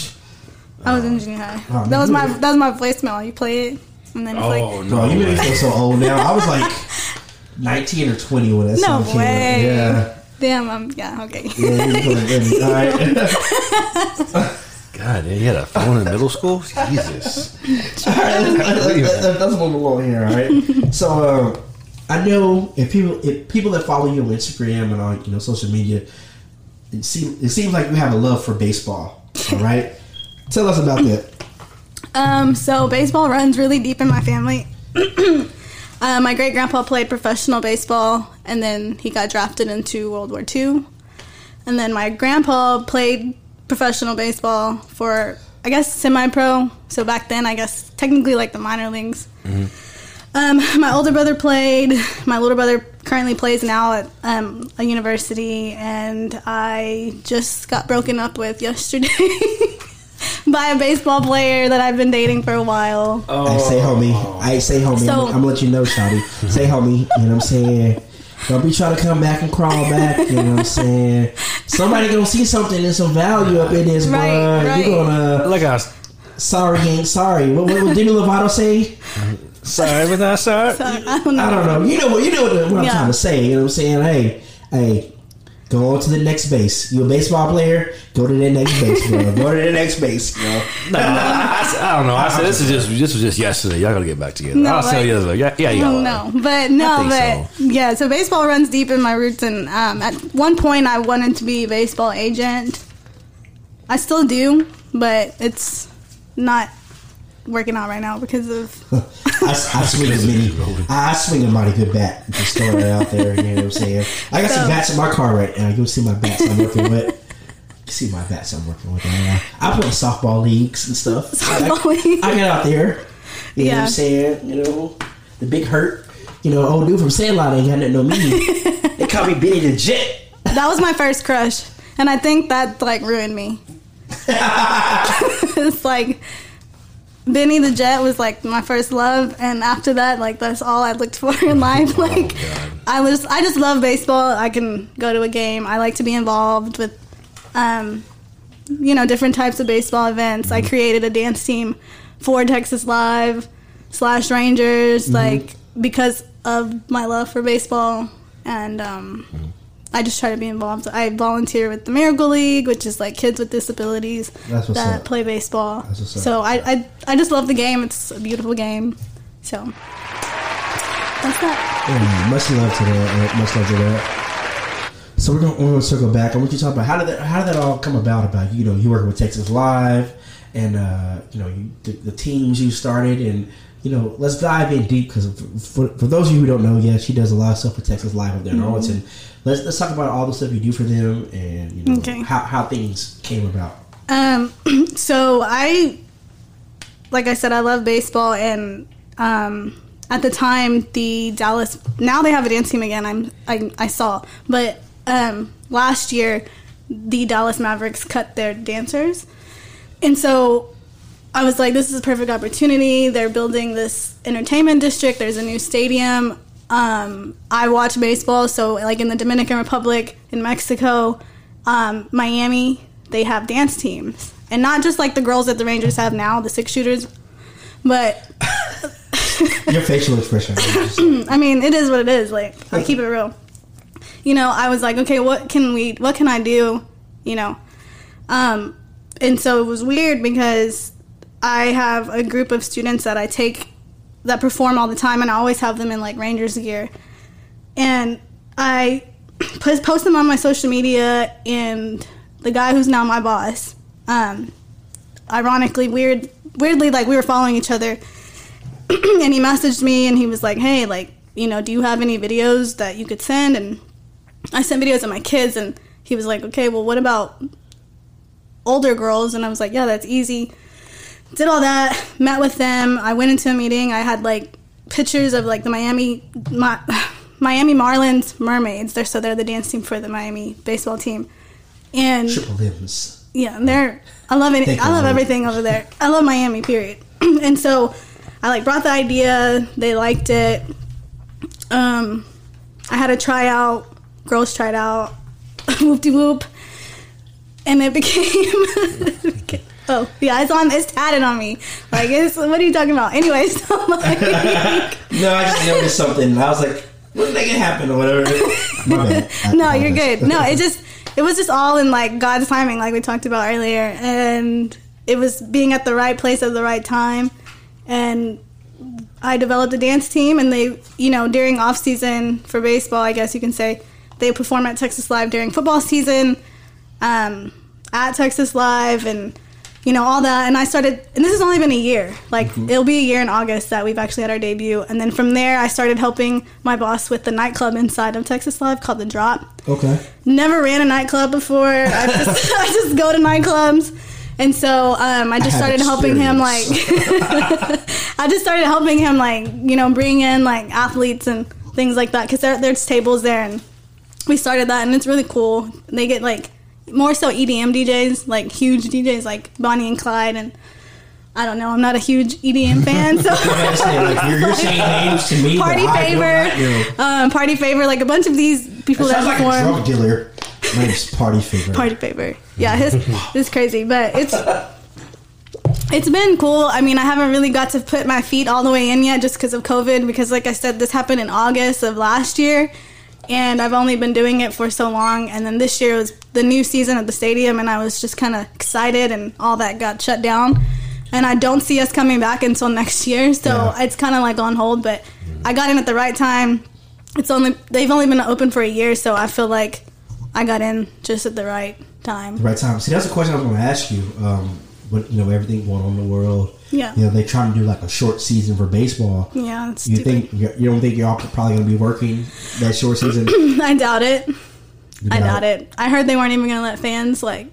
Speaker 3: I was in junior high.
Speaker 1: Oh,
Speaker 3: that was my
Speaker 1: man.
Speaker 3: that was my voicemail. You play it. And then it's
Speaker 2: Oh
Speaker 3: like,
Speaker 1: Bro, you make me feel so old now. I was like 19 or 20 when that
Speaker 3: No
Speaker 1: song came
Speaker 3: way.
Speaker 1: out. Yeah.
Speaker 3: damn, I'm, yeah, okay.
Speaker 1: Yeah, you put it in. All right.
Speaker 2: God, you had a phone in middle school? Jesus.
Speaker 1: All right, let's, let's, let's move here. All right. So uh, I know if people if people that follow you on Instagram and on you know social media, it seems it seems like you have a love for baseball. All right. Tell us about that.
Speaker 3: Um, so baseball runs really deep in my family. uh, my great grandpa played professional baseball, and then he got drafted into World War II. And then my grandpa played professional baseball for, I guess, semi-pro. So back then, I guess technically like the minor leagues. Um, my older brother played. My little brother currently plays now at um, a university, and I just got broken up with yesterday by a baseball player that I've been dating for a while.
Speaker 1: I say homie. Oh. I say homie.
Speaker 3: So-
Speaker 1: I'm, I'm gonna let you know, Shotty. say homie. You know what I'm saying? Don't be trying to come back and crawl back. You know what I'm saying? Somebody gonna see something and some value up in this,
Speaker 3: Right,
Speaker 1: bro.
Speaker 3: right.
Speaker 1: You're gonna
Speaker 2: Like us.
Speaker 1: sorry gang. sorry. What, what, what Demi Lovato say?
Speaker 2: sorry, but not sorry.
Speaker 3: So, I don't know.
Speaker 1: I don't know. You know what you know what, what I'm trying to say. You know what I'm saying? Hey, hey, go on to the next base. You a baseball player? Go to the next base, bro. Go to the next base, bro.
Speaker 2: No, I, I- I don't know. I said this is just this was just yesterday. Y'all gotta get back together.
Speaker 3: No,
Speaker 2: I'll tell
Speaker 3: like-
Speaker 2: you the other way. Yeah, yeah, you
Speaker 3: Oh, no, but no, but
Speaker 2: think
Speaker 3: yeah. So baseball runs deep in my roots, and um, at one point I wanted to be a baseball agent. I still do, but it's not working out right now because of
Speaker 1: I, I swing a mini. I, I swing a mighty good bat. Just throwing it out there. You know what I'm saying? I got some bats in my car right now. You can see my bats I'm working with. You see my bats I'm working with. Right now. I play softball leagues and stuff.
Speaker 3: Softball
Speaker 1: I,
Speaker 3: leagues.
Speaker 1: I get out there. You know what I'm saying? You know, the big hurt. You know, old dude from Sandlot ain't got nothing on me. they call me Benny the Jet.
Speaker 3: that was my first crush, and I think that like ruined me. it's like Benny the Jet was like my first love, and after that, like that's all I looked for in life. Like I was, I just love baseball. I can go to a game. I like to be involved with, um, you know, different types of baseball events. I created a dance team for Texas Live slash Rangers, like because of my love for baseball, and um, I just try to be involved. I volunteer with the Miracle League, which is like kids with disabilities
Speaker 1: That's what's
Speaker 3: that
Speaker 1: up.
Speaker 3: play baseball.
Speaker 1: That's what's up.
Speaker 3: So I, I I just love the game. It's a beautiful game. So that's that.
Speaker 1: Yeah, much love to that. uh, Much love to that. So we're gonna, we're gonna circle back. I want you to talk about how did that how did that all come about? About you know you working with Texas Live, and uh, you know you, the, the teams you started, and you know let's dive in deep because for, for those of you who don't know, yeah, she does a lot of stuff with Texas Live up there in Arlington. Let's let's talk about all the stuff you do for them, and you know
Speaker 3: Okay.
Speaker 1: how how things came about.
Speaker 3: Um, so I, like I said, I love baseball, and um, at the time, the Dallas now they have a dance team again. I'm I, I saw, but um, last year, the Dallas Mavericks cut their dancers, and so I was like, this is a perfect opportunity. They're building this entertainment district. There's a new stadium. Um, I watch baseball, so like in the Dominican Republic, in Mexico, um, Miami, they have dance teams, and not just like the girls that the Rangers have now, the six shooters, but
Speaker 1: Your facial expression.
Speaker 3: I mean, it is what it is. Like, I keep it real. You know, I was like, okay, what can we, what can I do? You know, um, and so it was weird because I have a group of students that I take that perform all the time, and I always have them in like Rangers gear, and I post them on my social media, and the guy who's now my boss, um, ironically, weird, weirdly, like we were following each other and he messaged me and he was like, "Hey, like, you know, do you have any videos that you could send?" And I sent videos of my kids, and he was like, "Okay, well, what about older girls?" And I was like, "Yeah, that's easy." Did all that, met with them. I went into a meeting. I had like pictures of like the Miami, my, Miami Marlins Mermaids. They're so they're the dance team for the Miami baseball team, and
Speaker 1: Triple limbs.
Speaker 3: yeah, and they're I love it. I love everything over there. I love Miami. Period. and so I like brought the idea. They liked it. Um, I had a tryout. Girls tried out. whoop de whoop. And it became Oh yeah, it's on. It's tatted on me. Like, it's what are you talking about? Anyways, so like,
Speaker 1: No, I just noticed something. and I was like, what did make it happen or whatever? My bad. I
Speaker 3: no, you're good. No, it just it was just all in like God's timing, like we talked about earlier, and it was being at the right place at the right time, and I developed a dance team, and they, you know, during off season for baseball, I guess you can say, they perform at Texas Live during football season, um, at Texas Live, and you know all that. And I started, and this has only been a year. Like it'll be a year in August that we've actually had our debut, and then from there, I started helping my boss with the nightclub inside of Texas Live called the Drop
Speaker 1: Okay.
Speaker 3: never ran a nightclub before. I just, I just go to nightclubs. And so um, I just
Speaker 1: I
Speaker 3: started helping him, like. I just started helping him, like, you know, bring in, like, athletes and things like that. Because there, there's tables there. And we started that. And it's really cool. They get, like, more so EDM DJs, like, huge DJs like Bonnie and Clyde. And I don't know, I'm not a huge EDM fan. So.
Speaker 1: Like, you're, you're saying names to me.
Speaker 3: Party
Speaker 1: but I do not know.
Speaker 3: favor, um, party favor, like a bunch of these people
Speaker 1: That
Speaker 3: that
Speaker 1: sounds like a
Speaker 3: perform.
Speaker 1: drug dealer. Name's Party Favor.
Speaker 3: party favor. Yeah, his it's crazy, but it's it's been cool. I mean, I haven't really got to put my feet all the way in yet, just because of COVID. Because, like I said, this happened in August of last year, and I've only been doing it for so long. And then this year was the new season at the stadium, and I was just kind of excited, and all that got shut down. And I don't see us coming back until next year, so
Speaker 1: Yeah.
Speaker 3: it's kind of like on hold. But I got in at the right time. It's only they've only been open for a year, so I feel like I got in just at the right time.
Speaker 1: the right time. See, that's a question I was going to ask you. Um, you know, everything going on in the world.
Speaker 3: Yeah.
Speaker 1: You know, they trying to do like a short season for baseball.
Speaker 3: Yeah, it's
Speaker 1: You
Speaker 3: stupid.
Speaker 1: think you don't think y'all probably going to be working that short season?
Speaker 3: I doubt it. I
Speaker 1: doubt
Speaker 3: doubt it. I heard they weren't even gonna let fans like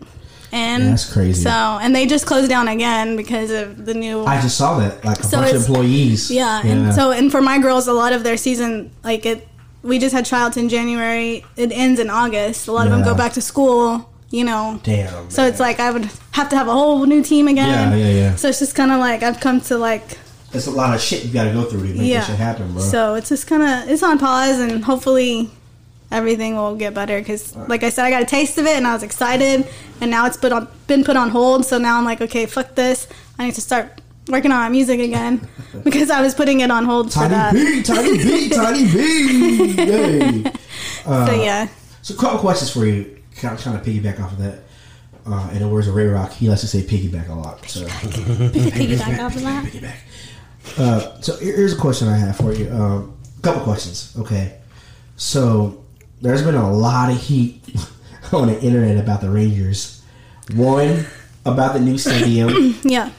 Speaker 3: in.
Speaker 1: Yeah, that's crazy.
Speaker 3: So and they just closed down again because of the new.
Speaker 1: I just saw that like a
Speaker 3: So
Speaker 1: bunch of employees.
Speaker 3: yeah, and so and for my girls, a lot of their season like it. We just had tryouts in January. It ends in August. A lot of them go back to school. You know.
Speaker 1: damn.
Speaker 3: So it's like I would have to have a whole new team again.
Speaker 1: Yeah, yeah, yeah.
Speaker 3: So it's just kind of like I've come to like
Speaker 1: it's a lot of shit you got to go through to make
Speaker 3: yeah.
Speaker 1: this shit happen, bro.
Speaker 3: So it's just kind of it's on pause, and hopefully everything will get better. Because like I said, I got a taste of it, and I was excited, and now it's put on been put on hold. So now I'm like, okay, fuck this. I need to start working on my music again because I was putting it on hold for that.
Speaker 1: Tiny B, Tiny B, Tiny B. Yay.
Speaker 3: so uh, yeah,
Speaker 1: So, a couple questions for you. Kind of trying to piggyback off of that. Uh, in the words of Ray Rock, he likes to say piggyback a lot. So,
Speaker 3: piggyback off of that.
Speaker 1: piggyback. Uh, so here's a question I have for you. Um, a couple questions. Okay. So there's been a lot of heat on the internet about the Rangers. One about the new stadium.
Speaker 3: Yeah.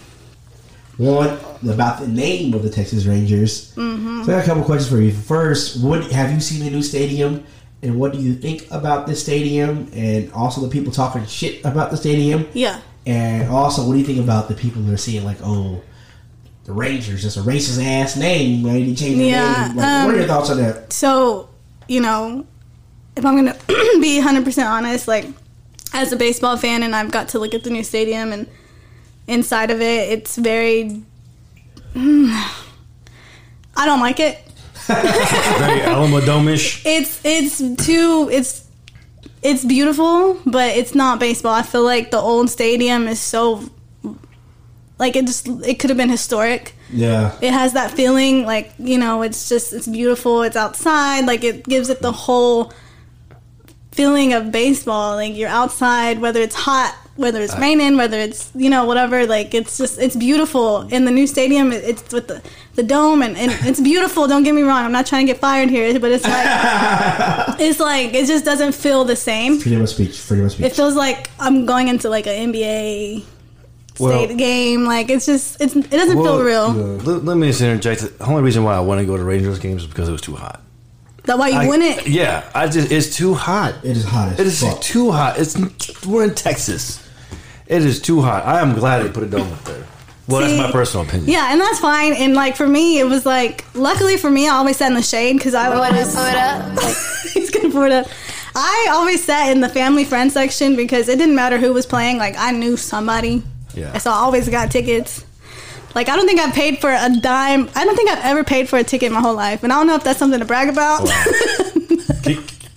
Speaker 1: One about the name of the Texas Rangers.
Speaker 3: Mm-hmm.
Speaker 1: So I got a couple questions for you. First, what have you seen the new stadium, and what do you think about this stadium, and also the people talking shit about the stadium?
Speaker 3: Yeah.
Speaker 1: And also, what do you think about the people that are saying like, "Oh, the Rangers, that's a racist ass name. I need to change the
Speaker 3: Yeah,
Speaker 1: name." Like, what are
Speaker 3: um,
Speaker 1: your thoughts on that?
Speaker 3: So, you know, if I'm gonna be 100% honest, like as a baseball fan, and I've got to look at the new stadium and inside of it, it's very. I don't like it.
Speaker 2: Very Alamo Dome-ish.
Speaker 3: It's it's too it's it's beautiful, but it's not baseball. I feel like the old stadium is so like it just it could have been historic
Speaker 1: Yeah,
Speaker 3: it has that feeling like you know it's just it's beautiful it's outside like it gives it the whole feeling of baseball like you're outside whether it's hot whether it's uh, raining whether it's you know whatever like it's just it's beautiful in the new stadium it's with the the dome and, and it's beautiful don't get me wrong i'm not trying to get fired here but it's like it's like it just doesn't feel the same
Speaker 1: freedom of speech. Freedom of speech.
Speaker 3: it feels like i'm going into like an nba
Speaker 2: Well-
Speaker 3: state game like it's just it's it doesn't
Speaker 2: Well,
Speaker 3: feel real
Speaker 2: Let, let me just interject. The only reason why I want to go to Rangers games is because it was too hot.
Speaker 3: that why you
Speaker 2: I-
Speaker 3: wouldn't
Speaker 2: Yeah, I just it's too hot.
Speaker 1: it is hot
Speaker 2: It is
Speaker 1: fuck.
Speaker 2: too hot. It's we're in Texas. It is too hot. I am glad they put a dome up there. Well,
Speaker 3: See,
Speaker 2: that's my personal opinion.
Speaker 3: Yeah, and that's fine. And like for me, it was like luckily for me, I always sat in the shade because I would always he's gonna pour it up. I always sat in the family friend section because it didn't matter who was playing. Like I knew somebody,
Speaker 2: Yeah.
Speaker 3: so I always got tickets. Like I don't think I've paid for a dime. I don't think I've ever paid for a ticket in my whole life, and I don't know if that's something to brag about.
Speaker 2: Keep-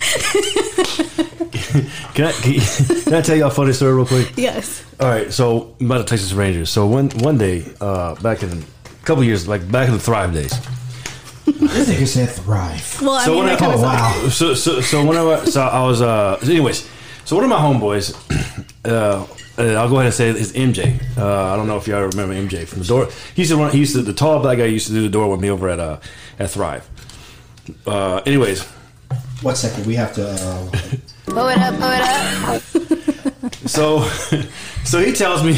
Speaker 2: can, I, can, you- can I tell you a funny story real quick?
Speaker 3: Yes.
Speaker 2: All right, so about the Texas Rangers. So one one day, uh, back in a couple years, like back in the Thrive days.
Speaker 1: This nigga said thrive.
Speaker 3: Well, I
Speaker 2: So
Speaker 3: mean,
Speaker 2: when
Speaker 3: I
Speaker 2: I-
Speaker 3: kind of
Speaker 1: oh, wow.
Speaker 2: So so so when I was- so I was uh so anyways, so one of my homeboys, uh, uh, I'll go ahead and say it's MJ. Uh, I don't know if y'all remember MJ from the door. He used to run. He used to the tall black guy used to do the door with me over at uh at Thrive. Uh, anyways,
Speaker 1: One second, we have to. Uh,
Speaker 5: Pull it up, pull it up.
Speaker 2: so so he tells me.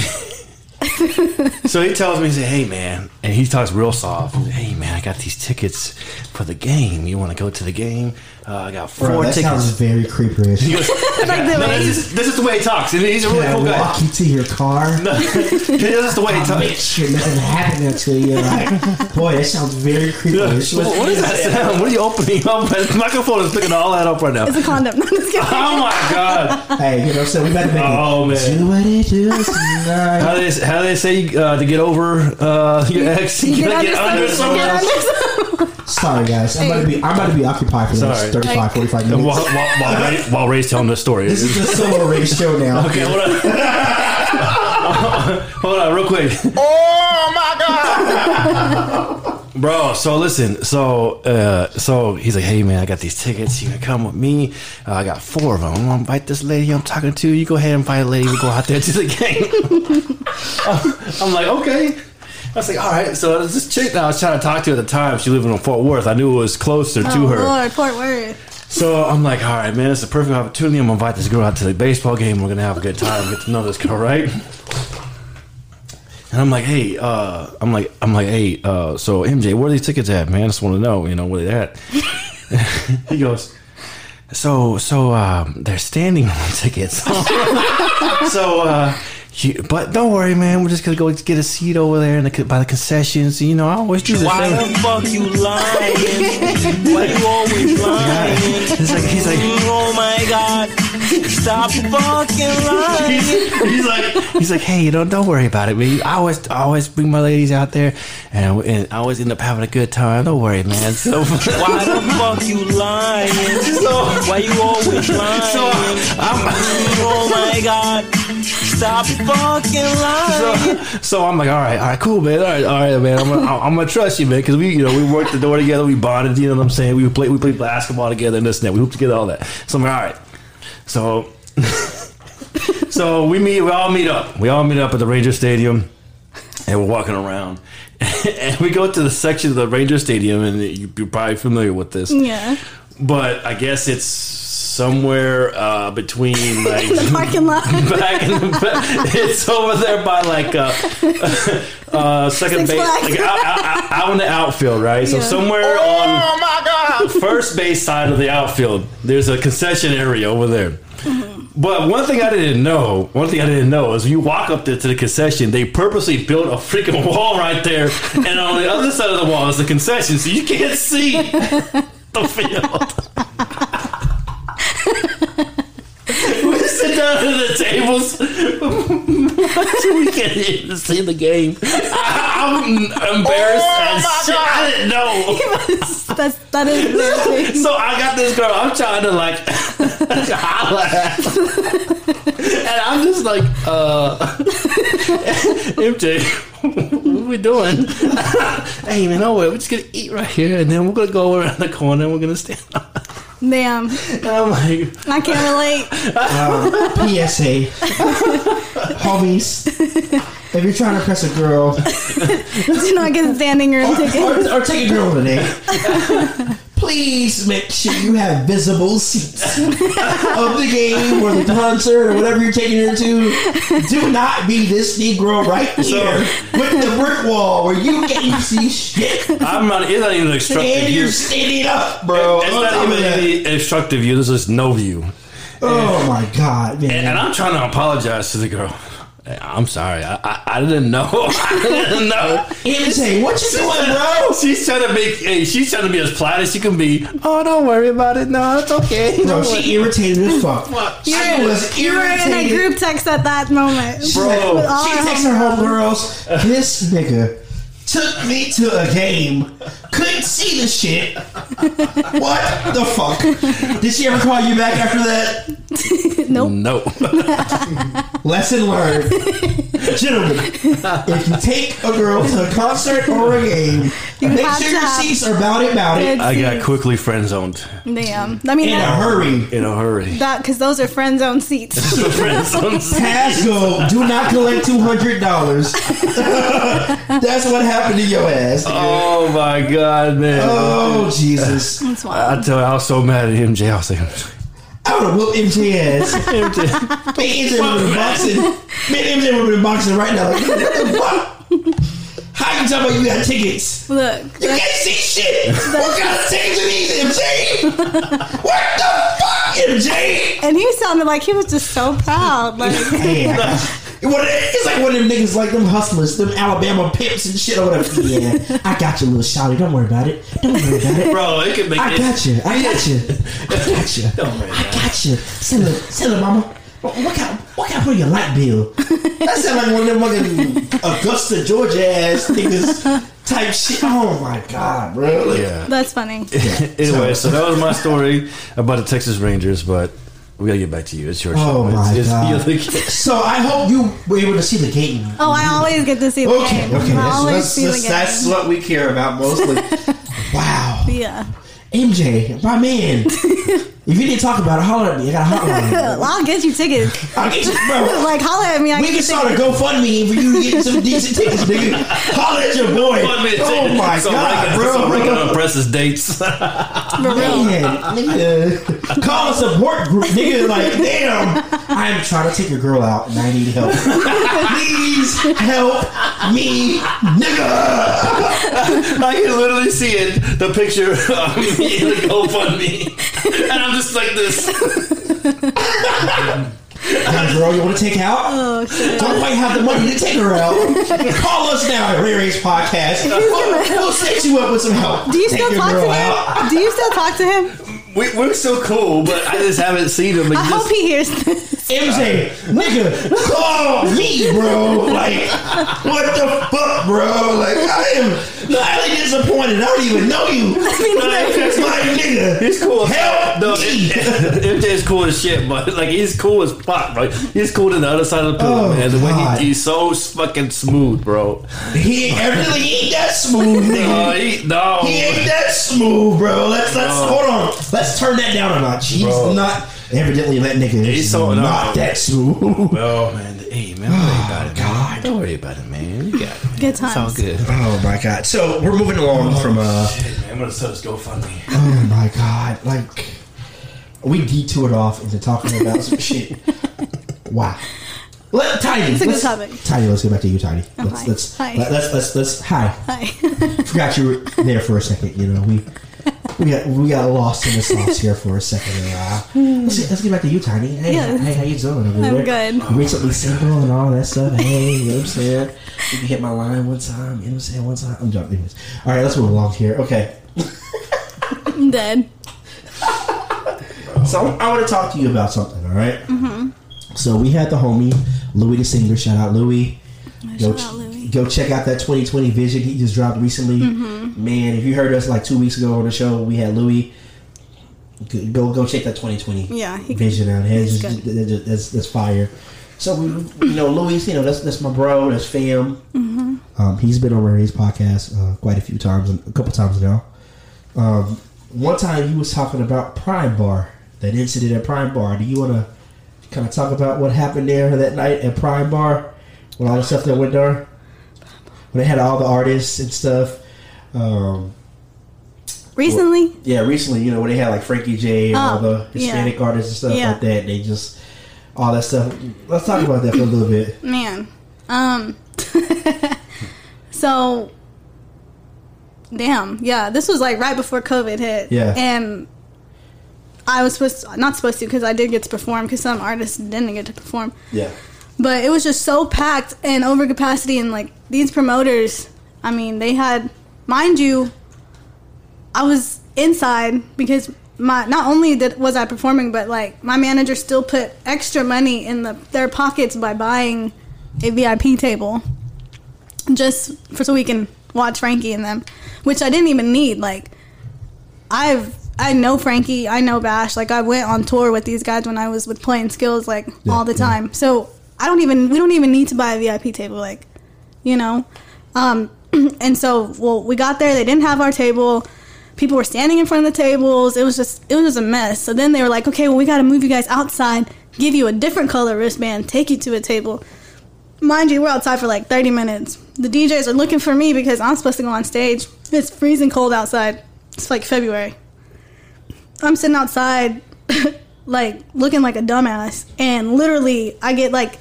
Speaker 2: so he tells me, he said, "Hey man," and he talks real soft. "Hey man, I got these tickets for the game. You want to go to the game? Uh, I got four
Speaker 1: bro, that
Speaker 2: tickets."
Speaker 1: sounds very creepy.
Speaker 2: He goes,
Speaker 3: Like the
Speaker 2: no,
Speaker 3: way-
Speaker 2: this, is, this is the way he talks, and he's a really
Speaker 1: Can
Speaker 2: cool guy.
Speaker 1: walk you to your car?
Speaker 2: No, this is the way he
Speaker 1: I'll make
Speaker 2: talks.
Speaker 1: sure nothing happens to you. Like, boy, that sounds very creeperish.
Speaker 2: What what is that sound? What are you opening up? The microphone is picking all that up right now.
Speaker 3: It's a condom. No, I'm just kidding.
Speaker 2: Oh my god!
Speaker 1: Hey, you know, so we better make
Speaker 2: Oh,
Speaker 1: it.
Speaker 2: man.
Speaker 1: Do what it do tonight.
Speaker 2: How they how they say uh, to get over uh, your ex? You gotta get under
Speaker 3: some- get
Speaker 2: someone.
Speaker 3: under some-
Speaker 1: Sorry, guys. I'm about to be. I'm about to be occupied for the next
Speaker 2: Sorry.
Speaker 1: 35, 45 minutes.
Speaker 2: while, while, Ray, while Ray's telling this story.
Speaker 1: This is the Solo Ray show now.
Speaker 2: Okay, hold on. hold on, real quick.
Speaker 4: Oh my God.
Speaker 2: Bro, so listen, so uh, so he's like, hey man, I got these tickets. You gonna come with me? Uh, I got four of them. I'm gonna invite this lady I'm talking to. You go ahead and invite a lady. We go out there to the game. I'm like, okay. I was like, all right. So there's this chick that I was trying to talk to at the time. She lived in Fort Worth. I knew it was closer to
Speaker 3: Oh,
Speaker 2: her.
Speaker 3: Lord, Fort Worth.
Speaker 2: So I'm like, all right, man, it's a perfect opportunity. I'm gonna invite this girl out to the baseball game. We're gonna have a good time, get to know this girl, right? And I'm like, hey, uh, I'm like, I'm like, hey, uh, so MJ, where are these tickets at, man? I just want to know, you know, where they at? he goes, so, so, um, they're standing room tickets. so, uh, you, but don't worry, man. We're just gonna go get a seat over there in the, by the concessions. You know, I always do the
Speaker 6: Why
Speaker 2: same.
Speaker 6: the fuck you lying? Why you always lying?
Speaker 2: He's like, he's like,
Speaker 6: Oh my god. Stop fucking lying.
Speaker 2: he's, he's like, he's like, hey, you know, don't worry about it, man. I always, I always bring my ladies out there, and, and I always end up having a good time. Don't worry, man. So,
Speaker 6: Why the fuck you lying? Why you always lying?
Speaker 2: so I'm,
Speaker 6: oh my god. Stop fucking lying.
Speaker 2: so, so I'm like, all right, all right, cool, man. All right, all right, man. I'm gonna, I'm gonna trust you, man, because we, you know, we worked the door together, we bonded. You know what I'm saying? We played, we played basketball together, and this and that. We hooped together, all that. So I'm like, all right. So, so we meet, we all meet up. We all meet up at the Ranger Stadium, and we're walking around. And we go to the section of the Ranger Stadium, and you- you're probably familiar with this.
Speaker 3: Yeah.
Speaker 2: But I guess it's somewhere uh, between like
Speaker 3: The parking lot.
Speaker 2: back in the back. It's over there by like uh, uh, second
Speaker 3: Six
Speaker 2: base,
Speaker 3: Flags.
Speaker 2: like out, out, out in the outfield, right? So
Speaker 3: Yeah.
Speaker 2: somewhere on
Speaker 4: Oh my God.
Speaker 2: first base side of the outfield, there's a concession area over there.
Speaker 3: Mm-hmm.
Speaker 2: But one thing I didn't know, one thing I didn't know is you walk up there to the concession, they purposely built a freaking wall right there, and on the other side of the wall is the concession, so you can't see the field. we sit down at the tables so we can't even see the game. I, am embarrassed
Speaker 4: Oh
Speaker 2: shit. I didn't know.
Speaker 3: That's that is.
Speaker 2: So I got this girl. I'm trying to like holler at, and I'm just like, uh, MJ, what we doing? hey man, no way. We're just gonna eat right here, and then we're gonna go around the corner, and we're gonna stand up.
Speaker 3: Damn,
Speaker 2: And I'm like,
Speaker 3: I can't relate.
Speaker 1: Uh, PSA, homies. If you're trying to press a girl
Speaker 3: Do not get a standing room ticket.
Speaker 1: or, or take a girl today, please make sure you have visible seats of the game or the concert or whatever you're taking her to. Do not be this Negro right here with the brick wall where you can't see shit.
Speaker 2: I'm not. It's not even an instructive
Speaker 1: And
Speaker 2: view.
Speaker 1: you're standing up, bro.
Speaker 2: It's not even
Speaker 1: that.
Speaker 2: any instructive view. This is no view.
Speaker 1: Oh my god, man.
Speaker 2: And I'm trying to apologize to the girl. I'm sorry. I, I, I didn't know. I didn't know.
Speaker 1: MJ, what you doing, bro?
Speaker 2: She's trying to make. Hey, she's trying to be as polite as she can be. Oh, don't worry about it. No, it's okay.
Speaker 1: Bro,
Speaker 2: Don't worry.
Speaker 1: she irritated as fuck. She
Speaker 3: You're-
Speaker 1: was
Speaker 3: You were in a
Speaker 1: irritated.
Speaker 3: group text at that moment.
Speaker 2: Bro.
Speaker 3: With all
Speaker 1: She texted her
Speaker 3: homegirls.
Speaker 1: homegirls. This nigga took me to a game. Couldn't see the shit. What the fuck? Did she ever call you back after that?
Speaker 3: Nope.
Speaker 2: No.
Speaker 1: Lesson learned. Gentlemen, if you take a girl to a concert or a game,
Speaker 3: You
Speaker 1: make sure your seats are about it, about it,
Speaker 2: I got quickly friend zoned
Speaker 3: Damn. I mean,
Speaker 1: in a hurry.
Speaker 2: in a hurry.
Speaker 3: that because those are friend zone seats.
Speaker 2: friend zoned.
Speaker 1: Pass go. Do not collect two hundred dollars. That's what happened to your ass.
Speaker 2: Oh my god, man!
Speaker 1: Oh Jesus!
Speaker 3: That's
Speaker 2: I tell you, I was so mad at MJ. I was like,
Speaker 1: I would have whooped MJ ass. Man, MJ would have been boxing. Man, MJ would have been boxing right now. Like, what the fuck? How you talking about you got tickets?
Speaker 3: Look,
Speaker 1: You can't see shit. What kind of tickets are these, MJ? What the fuck, MJ?
Speaker 3: and he sounded like he was just so proud. Like,
Speaker 1: Hey, I got you. What- It's like one of them niggas, like them hustlers, them Alabama pimps and shit or whatever. Yeah, I got you, little shouty. Don't worry about it. Don't worry about it.
Speaker 2: bro, it could make it.
Speaker 1: I
Speaker 2: it.
Speaker 1: got you. I got you. I got you.
Speaker 2: Don't worry
Speaker 1: I got you. Send her, send her, mama. What what can, what can I put your light bill? That sound like one of them fucking Augusta, Georgia ass niggas type shit. Oh my god, bro. Like,
Speaker 2: Yeah.
Speaker 3: that's funny.
Speaker 2: Anyway, so that was my story about the Texas Rangers, but we gotta get back to you. It's your oh show.
Speaker 1: Oh
Speaker 2: It's-
Speaker 1: my
Speaker 2: it's-
Speaker 1: God.
Speaker 2: you're the-
Speaker 1: So I hope you were able to see the game.
Speaker 3: Oh, I always get to see the
Speaker 1: Okay,
Speaker 3: game.
Speaker 1: okay.
Speaker 3: I
Speaker 1: That's,
Speaker 3: always
Speaker 1: that's,
Speaker 3: see the
Speaker 1: that's,
Speaker 3: game.
Speaker 1: that's what we care about mostly. wow.
Speaker 3: yeah.
Speaker 1: MJ, my man. if you didn't talk about it, holler at me. I got a hotline.
Speaker 3: Well, I'll get you tickets.
Speaker 1: I'll get you, bro.
Speaker 3: like, holler at me. I
Speaker 1: We can start a. GoFundMe for you to get some decent tickets, nigga. Holler at your boy. Oh my
Speaker 2: so
Speaker 1: god,
Speaker 2: Rick, So Rick
Speaker 1: bro.
Speaker 2: on presses dates.
Speaker 3: For real.
Speaker 1: Man, nigga, call a support group, nigga. Like, damn, I'm trying to take your girl out and I need help. Please help me, nigga.
Speaker 2: I can literally see it, the picture of me in the GoFundMe, and I'm just like this.
Speaker 1: Got a girl you want to take out?
Speaker 3: Oh, shit.
Speaker 1: Don't quite have the money to take her out. Call us now at Ray Ray's Podcast. We'll, we'll set you up with some help.
Speaker 3: Do you
Speaker 1: Take
Speaker 3: still
Speaker 1: your
Speaker 3: talk
Speaker 1: girl
Speaker 3: to
Speaker 1: out.
Speaker 3: him? Do you still talk to him?
Speaker 2: We, we're so cool, but I just haven't seen him. Like,
Speaker 3: I
Speaker 2: just,
Speaker 3: hope he hears this.
Speaker 1: MJ, nigga, call me, bro. Like, what the fuck, bro? Like, I am highly disappointed. I don't even know you. Like, like, nigga,
Speaker 2: He's cool.
Speaker 1: Help
Speaker 2: No,
Speaker 1: me.
Speaker 2: MJ's cool as shit, but like he's cool as fuck, bro. He's cool to the other side of the pillow,
Speaker 1: Oh,
Speaker 2: man. The way he, he's so fucking smooth, bro.
Speaker 1: He ain't, evidently he ain't that smooth,
Speaker 2: No,
Speaker 1: nigga.
Speaker 2: he, no.
Speaker 1: He ain't that smooth, bro. Let's let's hold on. Let's turn that down a notch. He's
Speaker 2: Bro.
Speaker 1: not evidently that nigga.
Speaker 2: He's
Speaker 1: is
Speaker 2: so- no.
Speaker 1: not that smooth.
Speaker 2: Oh man, hey man, don't worry about it, man.
Speaker 1: God.
Speaker 2: Don't worry about it, man. You got it. Man.
Speaker 3: Good
Speaker 2: It's all
Speaker 3: times.
Speaker 2: good.
Speaker 1: Oh my god. So we're moving along from uh
Speaker 2: Shit, man, I'm gonna start this GoFundMe.
Speaker 1: oh my god. Like we detoured off into talking about some shit. Wow. Let Tiny.
Speaker 3: It's a good
Speaker 1: let's-
Speaker 3: topic.
Speaker 1: Tiny, let's get back to you, Tiny.
Speaker 3: Oh,
Speaker 1: let's
Speaker 3: hi.
Speaker 1: let's
Speaker 3: Hi.
Speaker 1: let- let's let's let's hi.
Speaker 3: Hi.
Speaker 1: Forgot you were there for a second, you know. We we got we got lost in the sauce here for a second. Uh, let's, get, let's get back to you, Tiny. Hey,
Speaker 3: Yes.
Speaker 1: hey, how you doing
Speaker 3: I'm good.
Speaker 1: Recently single and all that stuff. Hey, you know what I'm saying? You can hit my line one time. You know what I'm saying? One time. I'm joking. Anyways. All right, let's move along here. Okay.
Speaker 3: I'm dead.
Speaker 1: So I want to talk to you about something. All right? So we had the homie Louis the singer. Shout out Louis. Go,
Speaker 3: Shout out Louis.
Speaker 1: go check out that 2020 vision he just dropped recently. Man, if you heard us like two weeks ago on the show, we had Louis. Go go check that 2020
Speaker 3: Yeah, he-
Speaker 1: vision out.
Speaker 3: He's
Speaker 1: just,
Speaker 3: good.
Speaker 1: that- that- that's, that's fire. So we, you know, Louis, you know, that's that's my bro, that's fam.
Speaker 3: Mm-hmm.
Speaker 1: Um, he's been on Ray's podcast uh, quite a few times, a couple times now. Um, one time he was talking about Prime Bar, that incident at Prime Bar. Do you want to kind of talk about what happened there that night at Prime Bar, with all the stuff that went there? When they had all the artists and stuff. Um,
Speaker 3: Recently?
Speaker 1: yeah, recently, you know, when they had like Frankie J and all
Speaker 3: Oh,
Speaker 1: the Hispanic
Speaker 3: yeah.
Speaker 1: artists and stuff
Speaker 3: Yeah.
Speaker 1: like that, they just all that stuff. Let's talk about that for a little bit.
Speaker 3: Man. Um So Damn, yeah. This was like right before COVID hit.
Speaker 1: Yeah.
Speaker 3: And I was supposed to, not supposed to because I did get to perform because some artists didn't get to perform.
Speaker 1: Yeah,
Speaker 3: But it was just so packed and over capacity and like these promoters, I mean, they had mind you, I was inside because my not only did was I performing, but like my manager still put extra money in the their pockets by buying a VIP table just for so we can watch Frankie and them, which I didn't even need. Like I've I know Frankie, I know Bash. Like I went on tour with these guys when I was with playing skills like all the
Speaker 1: yeah.
Speaker 3: time. So I don't even we don't even need to buy a VIP table. Like, you know, um, and so well we got there. They didn't have our table. People were standing in front of the tables. It was just it was just a mess. So then they were like, okay, well we got to move you guys outside, give you a different color wristband, take you to a table. Mind you, we're outside for like 30 minutes. The DJs are looking for me because I'm supposed to go on stage. It's freezing cold outside. It's like February. I'm sitting outside, like looking like a dumbass, and literally I get like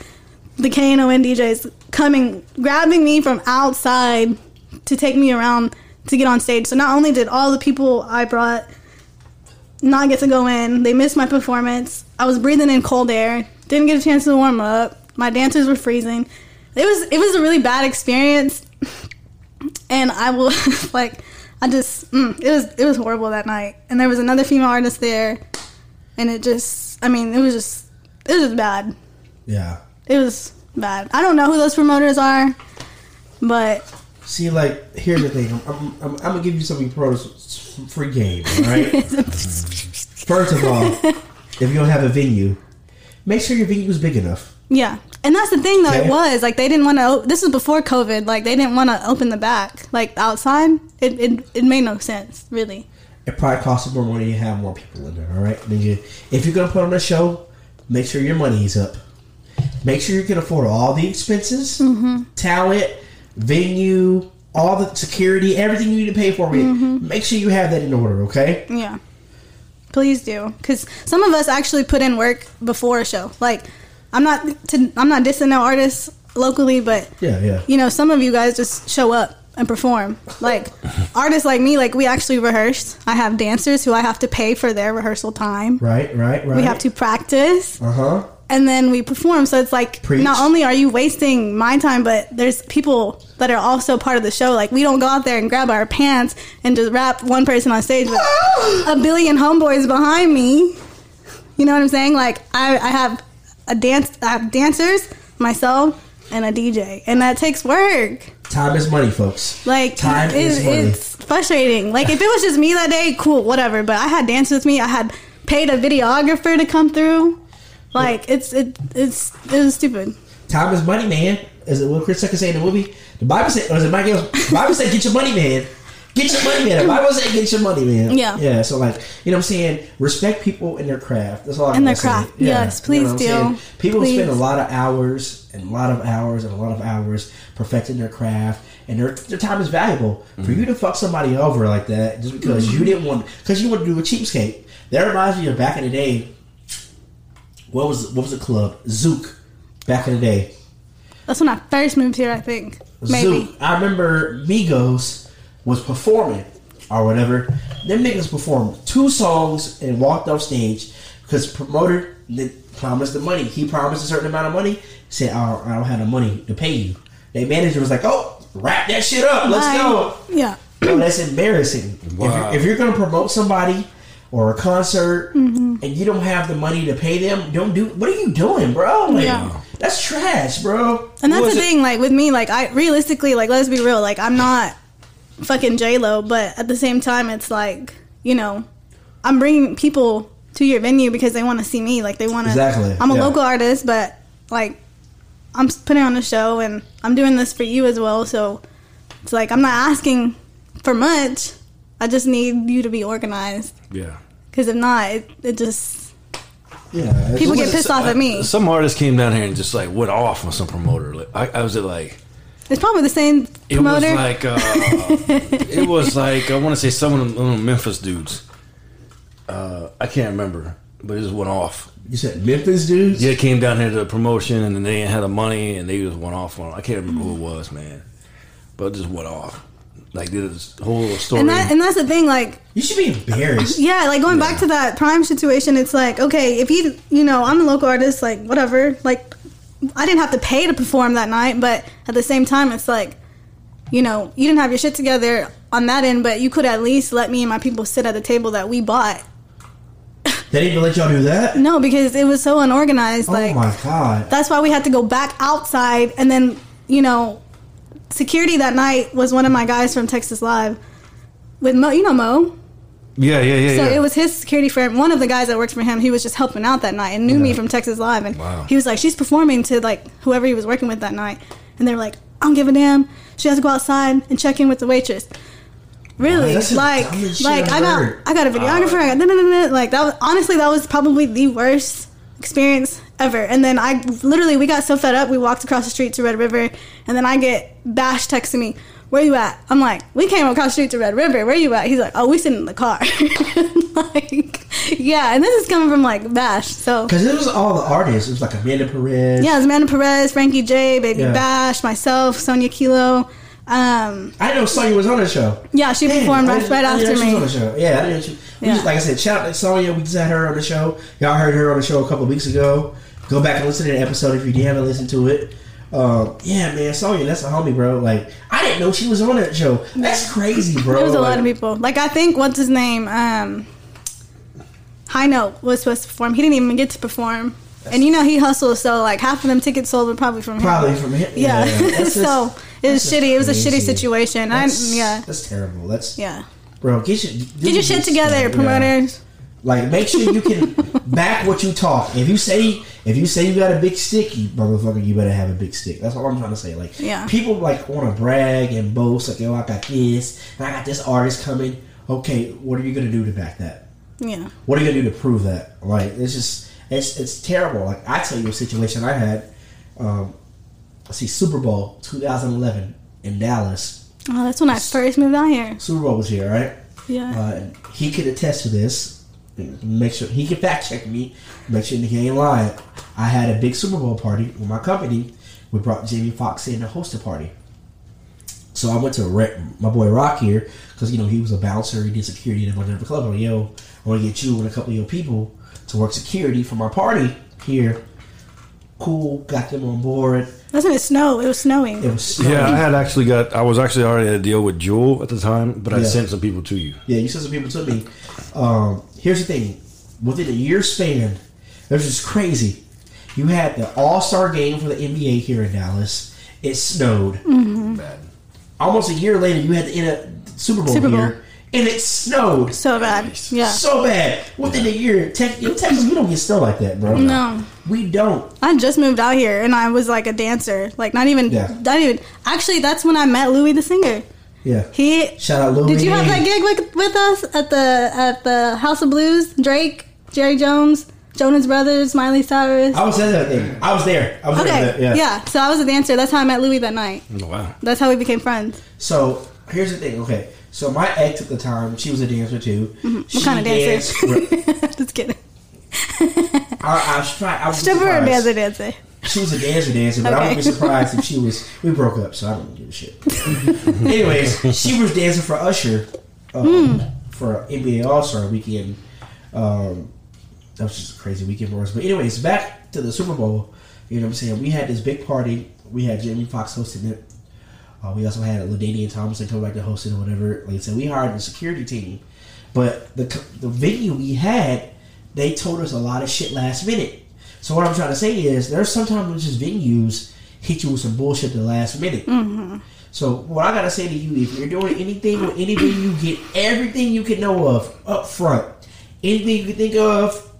Speaker 3: the KNON DJs coming, grabbing me from outside to take me around to get on stage. So not only did all the people I brought not get to go in, they missed my performance. I was breathing in cold air, didn't get a chance to warm up. My dancers were freezing. It was it was a really bad experience, and I will like I just mm, it was it was horrible that night. And there was another female artist there, and it just I mean it was just it was just bad.
Speaker 1: Yeah.
Speaker 3: It was bad. I don't know who those promoters are, but
Speaker 1: See, like, here's the thing. I'm, I'm, I'm, I'm gonna give you some of your pros free game, all right? First of all, if you don't have a venue, make sure your venue is big enough.
Speaker 3: yeah. And that's the thing though. It was like they didn't want to. This was before COVID. Like they didn't want to open the back like outside. It, it it made no sense really.
Speaker 1: It probably costs more money to have more people in there, all right? Nigga, if you're gonna put on a show, make sure your money's up. Make sure you can afford all the expenses, talent, venue, all the security, everything you need to pay for it. Make sure you have that in order, okay?
Speaker 3: Yeah. Please do, because some of us actually put in work before a show. Like, I'm not to, I'm not dissing no artists locally, but
Speaker 1: Yeah, yeah.
Speaker 3: you know, some of you guys just show up and perform. Like artists like me, like we actually rehearsed. I have dancers who I have to pay for their rehearsal time.
Speaker 1: Right, right, right.
Speaker 3: We have to practice
Speaker 1: Uh huh.
Speaker 3: And then we perform. So it's like
Speaker 1: Preach.
Speaker 3: not only are you wasting my time, but there's people that are also part of the show. Like we don't go out there and grab our pants and just rap one person on stage with a billion homeboys behind me. You know what I'm saying? Like I, I have a dance, I have dancers, myself, and a DJ, and that takes work.
Speaker 1: Time is money, folks.
Speaker 3: Like
Speaker 1: Time
Speaker 3: it-
Speaker 1: is money.
Speaker 3: it's frustrating. Like if it was just me that day, cool, whatever. But I had dancers with me. I had paid a videographer to come through. Like it's it it's it was stupid.
Speaker 1: Time is money, man. Is it what Chris Tucker say in the movie? The Bible said, or is it? The Bible said, get your money, man. Get your money, man. The Bible said, get your money, man.
Speaker 3: Yeah.
Speaker 1: Yeah. So, like, you know what I'm saying? Respect people in their craft. That's all I'm
Speaker 3: In their craft.
Speaker 1: Yeah.
Speaker 3: Yes, please
Speaker 1: what I'm
Speaker 3: do.
Speaker 1: People
Speaker 3: Please.
Speaker 1: spend a lot of hours and a lot of hours and a lot of hours perfecting their craft, and their, their time is valuable. For you to fuck somebody over like that just because mm-hmm. you didn't want, because you want to do a cheapskate. That reminds me of back in the day. What was what was the club? Zook. Back in the day.
Speaker 3: That's when I first moved here. I think maybe.
Speaker 1: Zook. I remember Migos was performing or whatever. Them niggas performed two songs and walked off stage because promoter that promised the money. He promised a certain amount of money. Said, I don't, I don't have the money to pay you. Their manager was like, oh, wrap that shit up. Let's
Speaker 3: Bye.
Speaker 1: go.
Speaker 3: Yeah.
Speaker 1: Yo, that's embarrassing.
Speaker 2: Wow.
Speaker 1: If, you're, if you're going to promote somebody or a concert
Speaker 3: Mm-hmm.
Speaker 1: and you don't have the money to pay them, don't do. What are you doing, bro? Like,
Speaker 3: Yeah.
Speaker 1: That's trash, bro.
Speaker 3: And that's the
Speaker 2: it?
Speaker 3: thing, like with me, like I realistically, like let's be real, like I'm not fucking J Lo, but at the same time, it's like you know, I'm bringing people to your venue because they want to see me, like they want to.
Speaker 1: Exactly,
Speaker 3: I'm a
Speaker 1: yeah.
Speaker 3: local artist, but like I'm putting on a show and I'm doing this for you as well. So it's like I'm not asking for much. I just need you to be organized
Speaker 2: Yeah.
Speaker 3: because if not, it, it just
Speaker 1: Yeah.
Speaker 3: people get pissed off at me.
Speaker 2: Some artist came down here and just like went off on some promoter. Like, I, I was at like
Speaker 3: It's probably the same
Speaker 2: it
Speaker 3: promoter.
Speaker 2: was like uh, it was like I want to say some of them Memphis dudes. Uh, I can't remember, but it just went off.
Speaker 1: You said Memphis dudes?
Speaker 2: Yeah, came down here to the promotion, and then they didn't have the money, and they just went off on. I can't remember who it was, man, but it just went off. Like did this whole story.
Speaker 3: and that and that's the thing, like
Speaker 1: You should be embarrassed.
Speaker 3: Uh, yeah, like going back to that prime situation, it's like, okay, if you, you know, I'm a local artist, like, whatever. Like, I didn't have to pay to perform that night, but at the same time, it's like, you know, you didn't have your shit together on that end, but you could at least let me and my people sit at the table that we bought.
Speaker 1: They didn't even let y'all do that?
Speaker 3: No, because it was so unorganized. Oh like,
Speaker 1: oh my god.
Speaker 3: that's why we had to go back outside and then you know security that night was one of my guys from texas live with mo you know mo
Speaker 2: Yeah, yeah, yeah.
Speaker 3: So
Speaker 2: yeah.
Speaker 3: it was his security firm. One of the guys that worked for him, he was just helping out that night and knew me from Texas Live. And
Speaker 2: Wow.
Speaker 3: he was like, "She's performing to like whoever he was working with that night." And they were like, "I don't give a damn. She has to go outside and check in with the waitress." Really?
Speaker 1: the
Speaker 3: like, like I got. I got a videographer. I got, like that. Was, honestly, that was probably the worst experience ever. And then I literally, we got so fed up, we walked across the street to Red River, and then I get Bash texting me. Where you at? I'm like, we came across the street to Red River. Where you at? He's like, oh, we sitting in the car. like, yeah, and this is coming from like Bash. So
Speaker 1: Because it was all the artists. It was like Amanda Perez.
Speaker 3: yeah, it's Amanda Perez, Frankie J, Baby
Speaker 1: Yeah.
Speaker 3: Bash, myself, Sonia Kilo. Um,
Speaker 1: I know Sonya was on the show.
Speaker 3: yeah, she
Speaker 1: Damn,
Speaker 3: performed right, right after
Speaker 1: know she was on the show. Yeah, I didn't. she- we
Speaker 3: Yeah.
Speaker 1: just- like I said, shout out to Sonya. We just had her on the show. Y'all heard her on the show a couple weeks ago. Go back and listen to the episode if you haven't listened to it. Um, yeah, man, Sonya, that's a homie, bro. Like, I didn't know she was on that show. That's crazy, bro.
Speaker 3: There was a
Speaker 1: Like,
Speaker 3: lot of people. Like I think what's his name? Um, High Note was supposed to perform. He didn't even get to perform. And you know he hustles, so like half of them tickets sold were probably from him.
Speaker 1: Probably from him.
Speaker 3: Yeah.
Speaker 1: that's just-
Speaker 3: so it was
Speaker 1: that's just
Speaker 3: shitty. It was a shitty
Speaker 1: crazy.
Speaker 3: situation. I, yeah.
Speaker 1: that's terrible. That's
Speaker 3: Yeah.
Speaker 1: bro. Get your
Speaker 3: Get your shit together, promoters.
Speaker 1: Like, make sure you can back what you talk. If you say if you say you got a big stick, you motherfucker, you better have a big stick. That's all I'm trying to say. Like,
Speaker 3: Yeah.
Speaker 1: people like want to brag and boast, like, yo, I got this, and I got this artist coming. Okay, what are you gonna do to back that?
Speaker 3: Yeah.
Speaker 1: What are you gonna do to prove that? Like, it's just it's it's terrible. Like, I tell you a situation I had. Um, let's see, Super Bowl 2011 in Dallas.
Speaker 3: Oh, that's when I first moved out here.
Speaker 1: Super Bowl was here, right?
Speaker 3: Yeah.
Speaker 1: Uh, he could attest to this. Make sure he can fact check me. Make sure he ain't lying. I had a big Super Bowl party with my company. We brought Jamie Foxx in to host the party. So I went to Re- my boy Rock here because you know he was a bouncer. He did security at a bunch of club. I'm like, yo, I want to get you and a couple of your people to work security for my party here. Cool, got them on board.
Speaker 3: That's when it snowed. It was snowing.
Speaker 1: It was snowing.
Speaker 2: yeah, I had actually got. I was actually already at a deal with Jewel at the time, but I
Speaker 1: Yeah.
Speaker 2: sent some people to you.
Speaker 1: Yeah, you sent some people to me. Um, here's the thing: within a year span, it was just crazy. You had the All Star game for the NBA here in Dallas. It snowed.
Speaker 3: Mm-hmm.
Speaker 1: Almost a year later, you had the N- Super Bowl
Speaker 3: Super Bowl.
Speaker 1: here, and it snowed
Speaker 3: So bad. Yeah.
Speaker 1: so bad. Within a year, Tex- in Texas, we don't get snow like that, bro.
Speaker 3: No.
Speaker 1: we don't.
Speaker 3: I just moved out here and I was like a dancer. Like not even
Speaker 1: Yeah.
Speaker 3: not even actually that's when I met Louis the singer.
Speaker 1: Yeah.
Speaker 3: He
Speaker 1: Shout out Louis.
Speaker 3: Did you have that gig with, with us at the at the House of Blues? Drake, Jerry Jones, Jonas Brothers, Miley Cyrus.
Speaker 1: I was at that thing. I was there. I was there.
Speaker 3: Okay,
Speaker 1: for that,
Speaker 3: yeah. So I was a dancer. That's how I met Louis that night.
Speaker 2: Oh, wow.
Speaker 3: That's how we became friends.
Speaker 1: So here's the thing. Okay, so my ex at the time, she was a dancer too.
Speaker 3: Mm-hmm. What kind of dancer?
Speaker 1: danced-
Speaker 3: Just kidding.
Speaker 1: I, I was trying. I was
Speaker 3: Stripper or dancer, dancer.
Speaker 1: She was a dancer, dancer, but I wouldn't be surprised if she was. We broke up, so I don't give a shit. Anyways, she was dancing for Usher um, for NBA All Star weekend. Um, that was just a crazy weekend for us. But anyways, back to the Super Bowl. You know what I'm saying? We had this big party. We had Jamie Foxx hosting it. Uh, we also had LaDainian Thompson come back to host it or whatever. Like I said, we hired a security team, but the the venue we had, they told us a lot of shit last minute. So what I'm trying to say is, there's sometimes when just venues hit you with some bullshit at the last minute. Mm-hmm. So what I gotta say to you, if you're doing anything with any venue, get everything you can know of up front. Anything you can think of,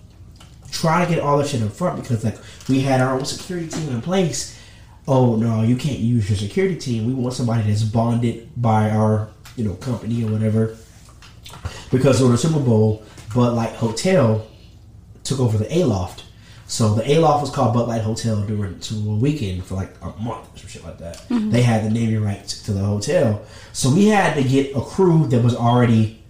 Speaker 1: try to get all that shit up front because like we had our own security team in place. Oh no, you can't use your security team. We want somebody that's bonded by our you know company or whatever. Because during the Super Bowl, Bud Light Hotel took over the Aloft. So the Aloft was called Bud Light Hotel during Super Bowl weekend for like a month or some shit like that. They had the naming rights to the hotel, so we had to get a crew that was already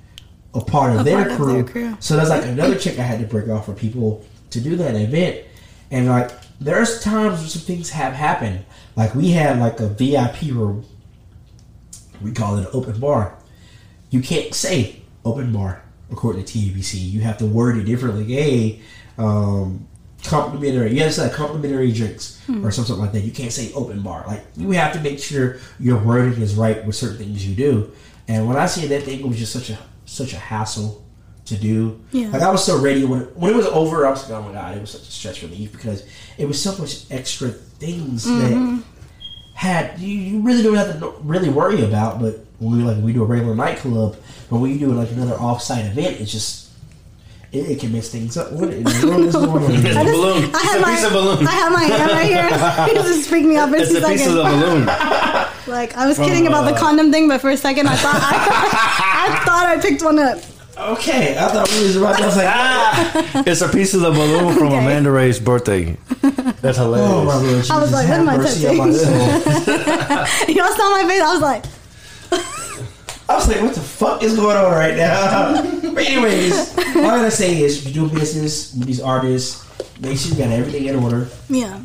Speaker 1: a part of,
Speaker 3: A
Speaker 1: their,
Speaker 3: part of
Speaker 1: crew.
Speaker 3: their crew.
Speaker 1: So there's like another check I had to break off for people to do that event, and like there's times where some things have happened. Like we had like a VIP room. We call it an open bar. You can't say open bar according to TABC. You have to word it differently. Hey, um, complimentary. You say complimentary drinks hmm. or something like that. You can't say open bar. Like you have to make sure your wording is right with certain things you do. And when I see that thing, it was just such a such a hassle to do.
Speaker 3: Yeah.
Speaker 1: Like I was so ready when it, when it was over. I was like, oh my god, it was such a stress relief because it was so much extra things that mm-hmm. had you, you really don't have to really worry about. But when we like we do a regular nightclub, but when you do like another off-site event, it's just it, it can mix things up. What in the world is going on?
Speaker 2: It's a balloon.
Speaker 3: I
Speaker 2: It's
Speaker 3: had
Speaker 2: a
Speaker 3: my,
Speaker 2: piece of balloon.
Speaker 3: I have my hand right here. it just freaked me out for
Speaker 2: It's
Speaker 3: two
Speaker 2: a piece of
Speaker 3: seconds.
Speaker 2: the balloon.
Speaker 3: Like I was kidding about the condom thing, but for a second I thought I, I thought I picked one up.
Speaker 1: Okay, I thought we was about. to I was like,
Speaker 2: Ah, it's a piece of the balloon from
Speaker 3: Okay.
Speaker 2: Amanda Ray's birthday. That's hilarious.
Speaker 1: oh my lord,
Speaker 3: I was like,
Speaker 1: have
Speaker 3: what am I
Speaker 1: mercy on my soul.
Speaker 3: Y'all saw my face. I was like,
Speaker 1: I was like, what the fuck is going on right now? but anyways, all I gotta say is, if you do business with these artists, make sure you got everything in order.
Speaker 3: yeah,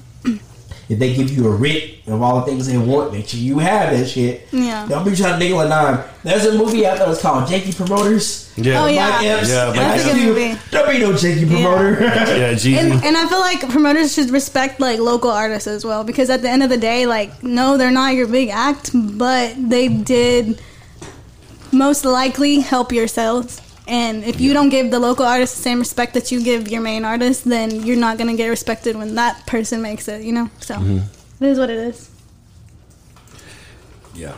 Speaker 1: If they give you a writ of all the things they want, make sure you have that shit.
Speaker 3: Yeah.
Speaker 1: Don't be trying to nickel a dime. There's a movie out there that's called Janky Promoters.
Speaker 2: Yeah.
Speaker 3: Oh, yeah.
Speaker 1: Mike Epps.
Speaker 2: Yeah, Mike
Speaker 1: That's
Speaker 3: Epps.
Speaker 1: you.
Speaker 3: movie.
Speaker 1: Don't be no janky promoter.
Speaker 2: Yeah, Jeezy.
Speaker 3: and, and I feel like promoters should respect like local artists as well because at the end of the day, like no, they're not your big act, but they did most likely help yourselves. And if you don't give the local artist the same respect that you give your main artist, then you're not gonna get respected when that person makes it. You know, so it is what it is.
Speaker 2: Yeah.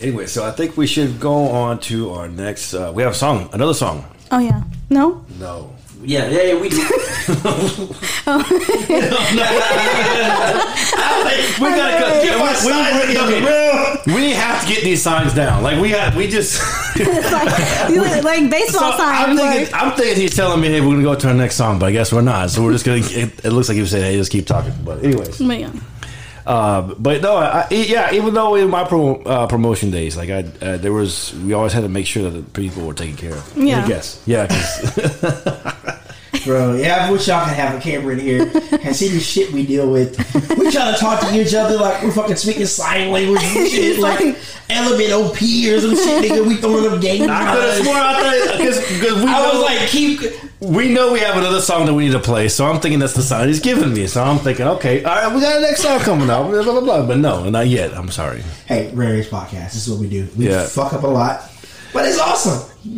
Speaker 2: Anyway, so I think we should go on to our next. Uh, we have a song, another song.
Speaker 3: Oh yeah, no,
Speaker 2: No.
Speaker 1: Yeah, yeah, yeah, we do. Oh.
Speaker 2: We gotta go.
Speaker 1: Get my signs in
Speaker 2: okay.
Speaker 1: the
Speaker 2: We have to get these signs down. Like we had, we just.
Speaker 3: it's like you look like baseball
Speaker 2: So
Speaker 3: signs.
Speaker 2: I'm thinking,
Speaker 3: like-
Speaker 2: I'm thinking he's telling me, hey, we're gonna go to our next song, but I guess we're not. So we're just gonna. It, it looks like he was saying, hey, just keep talking. But anyways,
Speaker 3: but yeah.
Speaker 2: Uh, but no, I, yeah. Even though in my pro, uh, promotion days, like I, uh, there was, we always had to make sure that the people were taken care of.
Speaker 3: Yeah.
Speaker 2: I guess. Yeah. 'cause-
Speaker 1: Bro, yeah, I wish y'all could have a camera in here and see the shit we deal with. We try to talk to each other like we're fucking speaking sign language and shit, like element OP or some shit, nigga. We throwing up game.
Speaker 2: I could have sworn I thought because we
Speaker 1: I was like, keep.
Speaker 2: We know we have another song that we need to play, so I'm thinking that's the sign he's giving me. So I'm thinking, okay, all right, we got a next song coming up, blah blah blah. But no, not yet. I'm sorry.
Speaker 1: Hey, Ray Ray's Podcast. This is what we do. We
Speaker 2: Yeah.
Speaker 1: fuck up a lot, but it's awesome.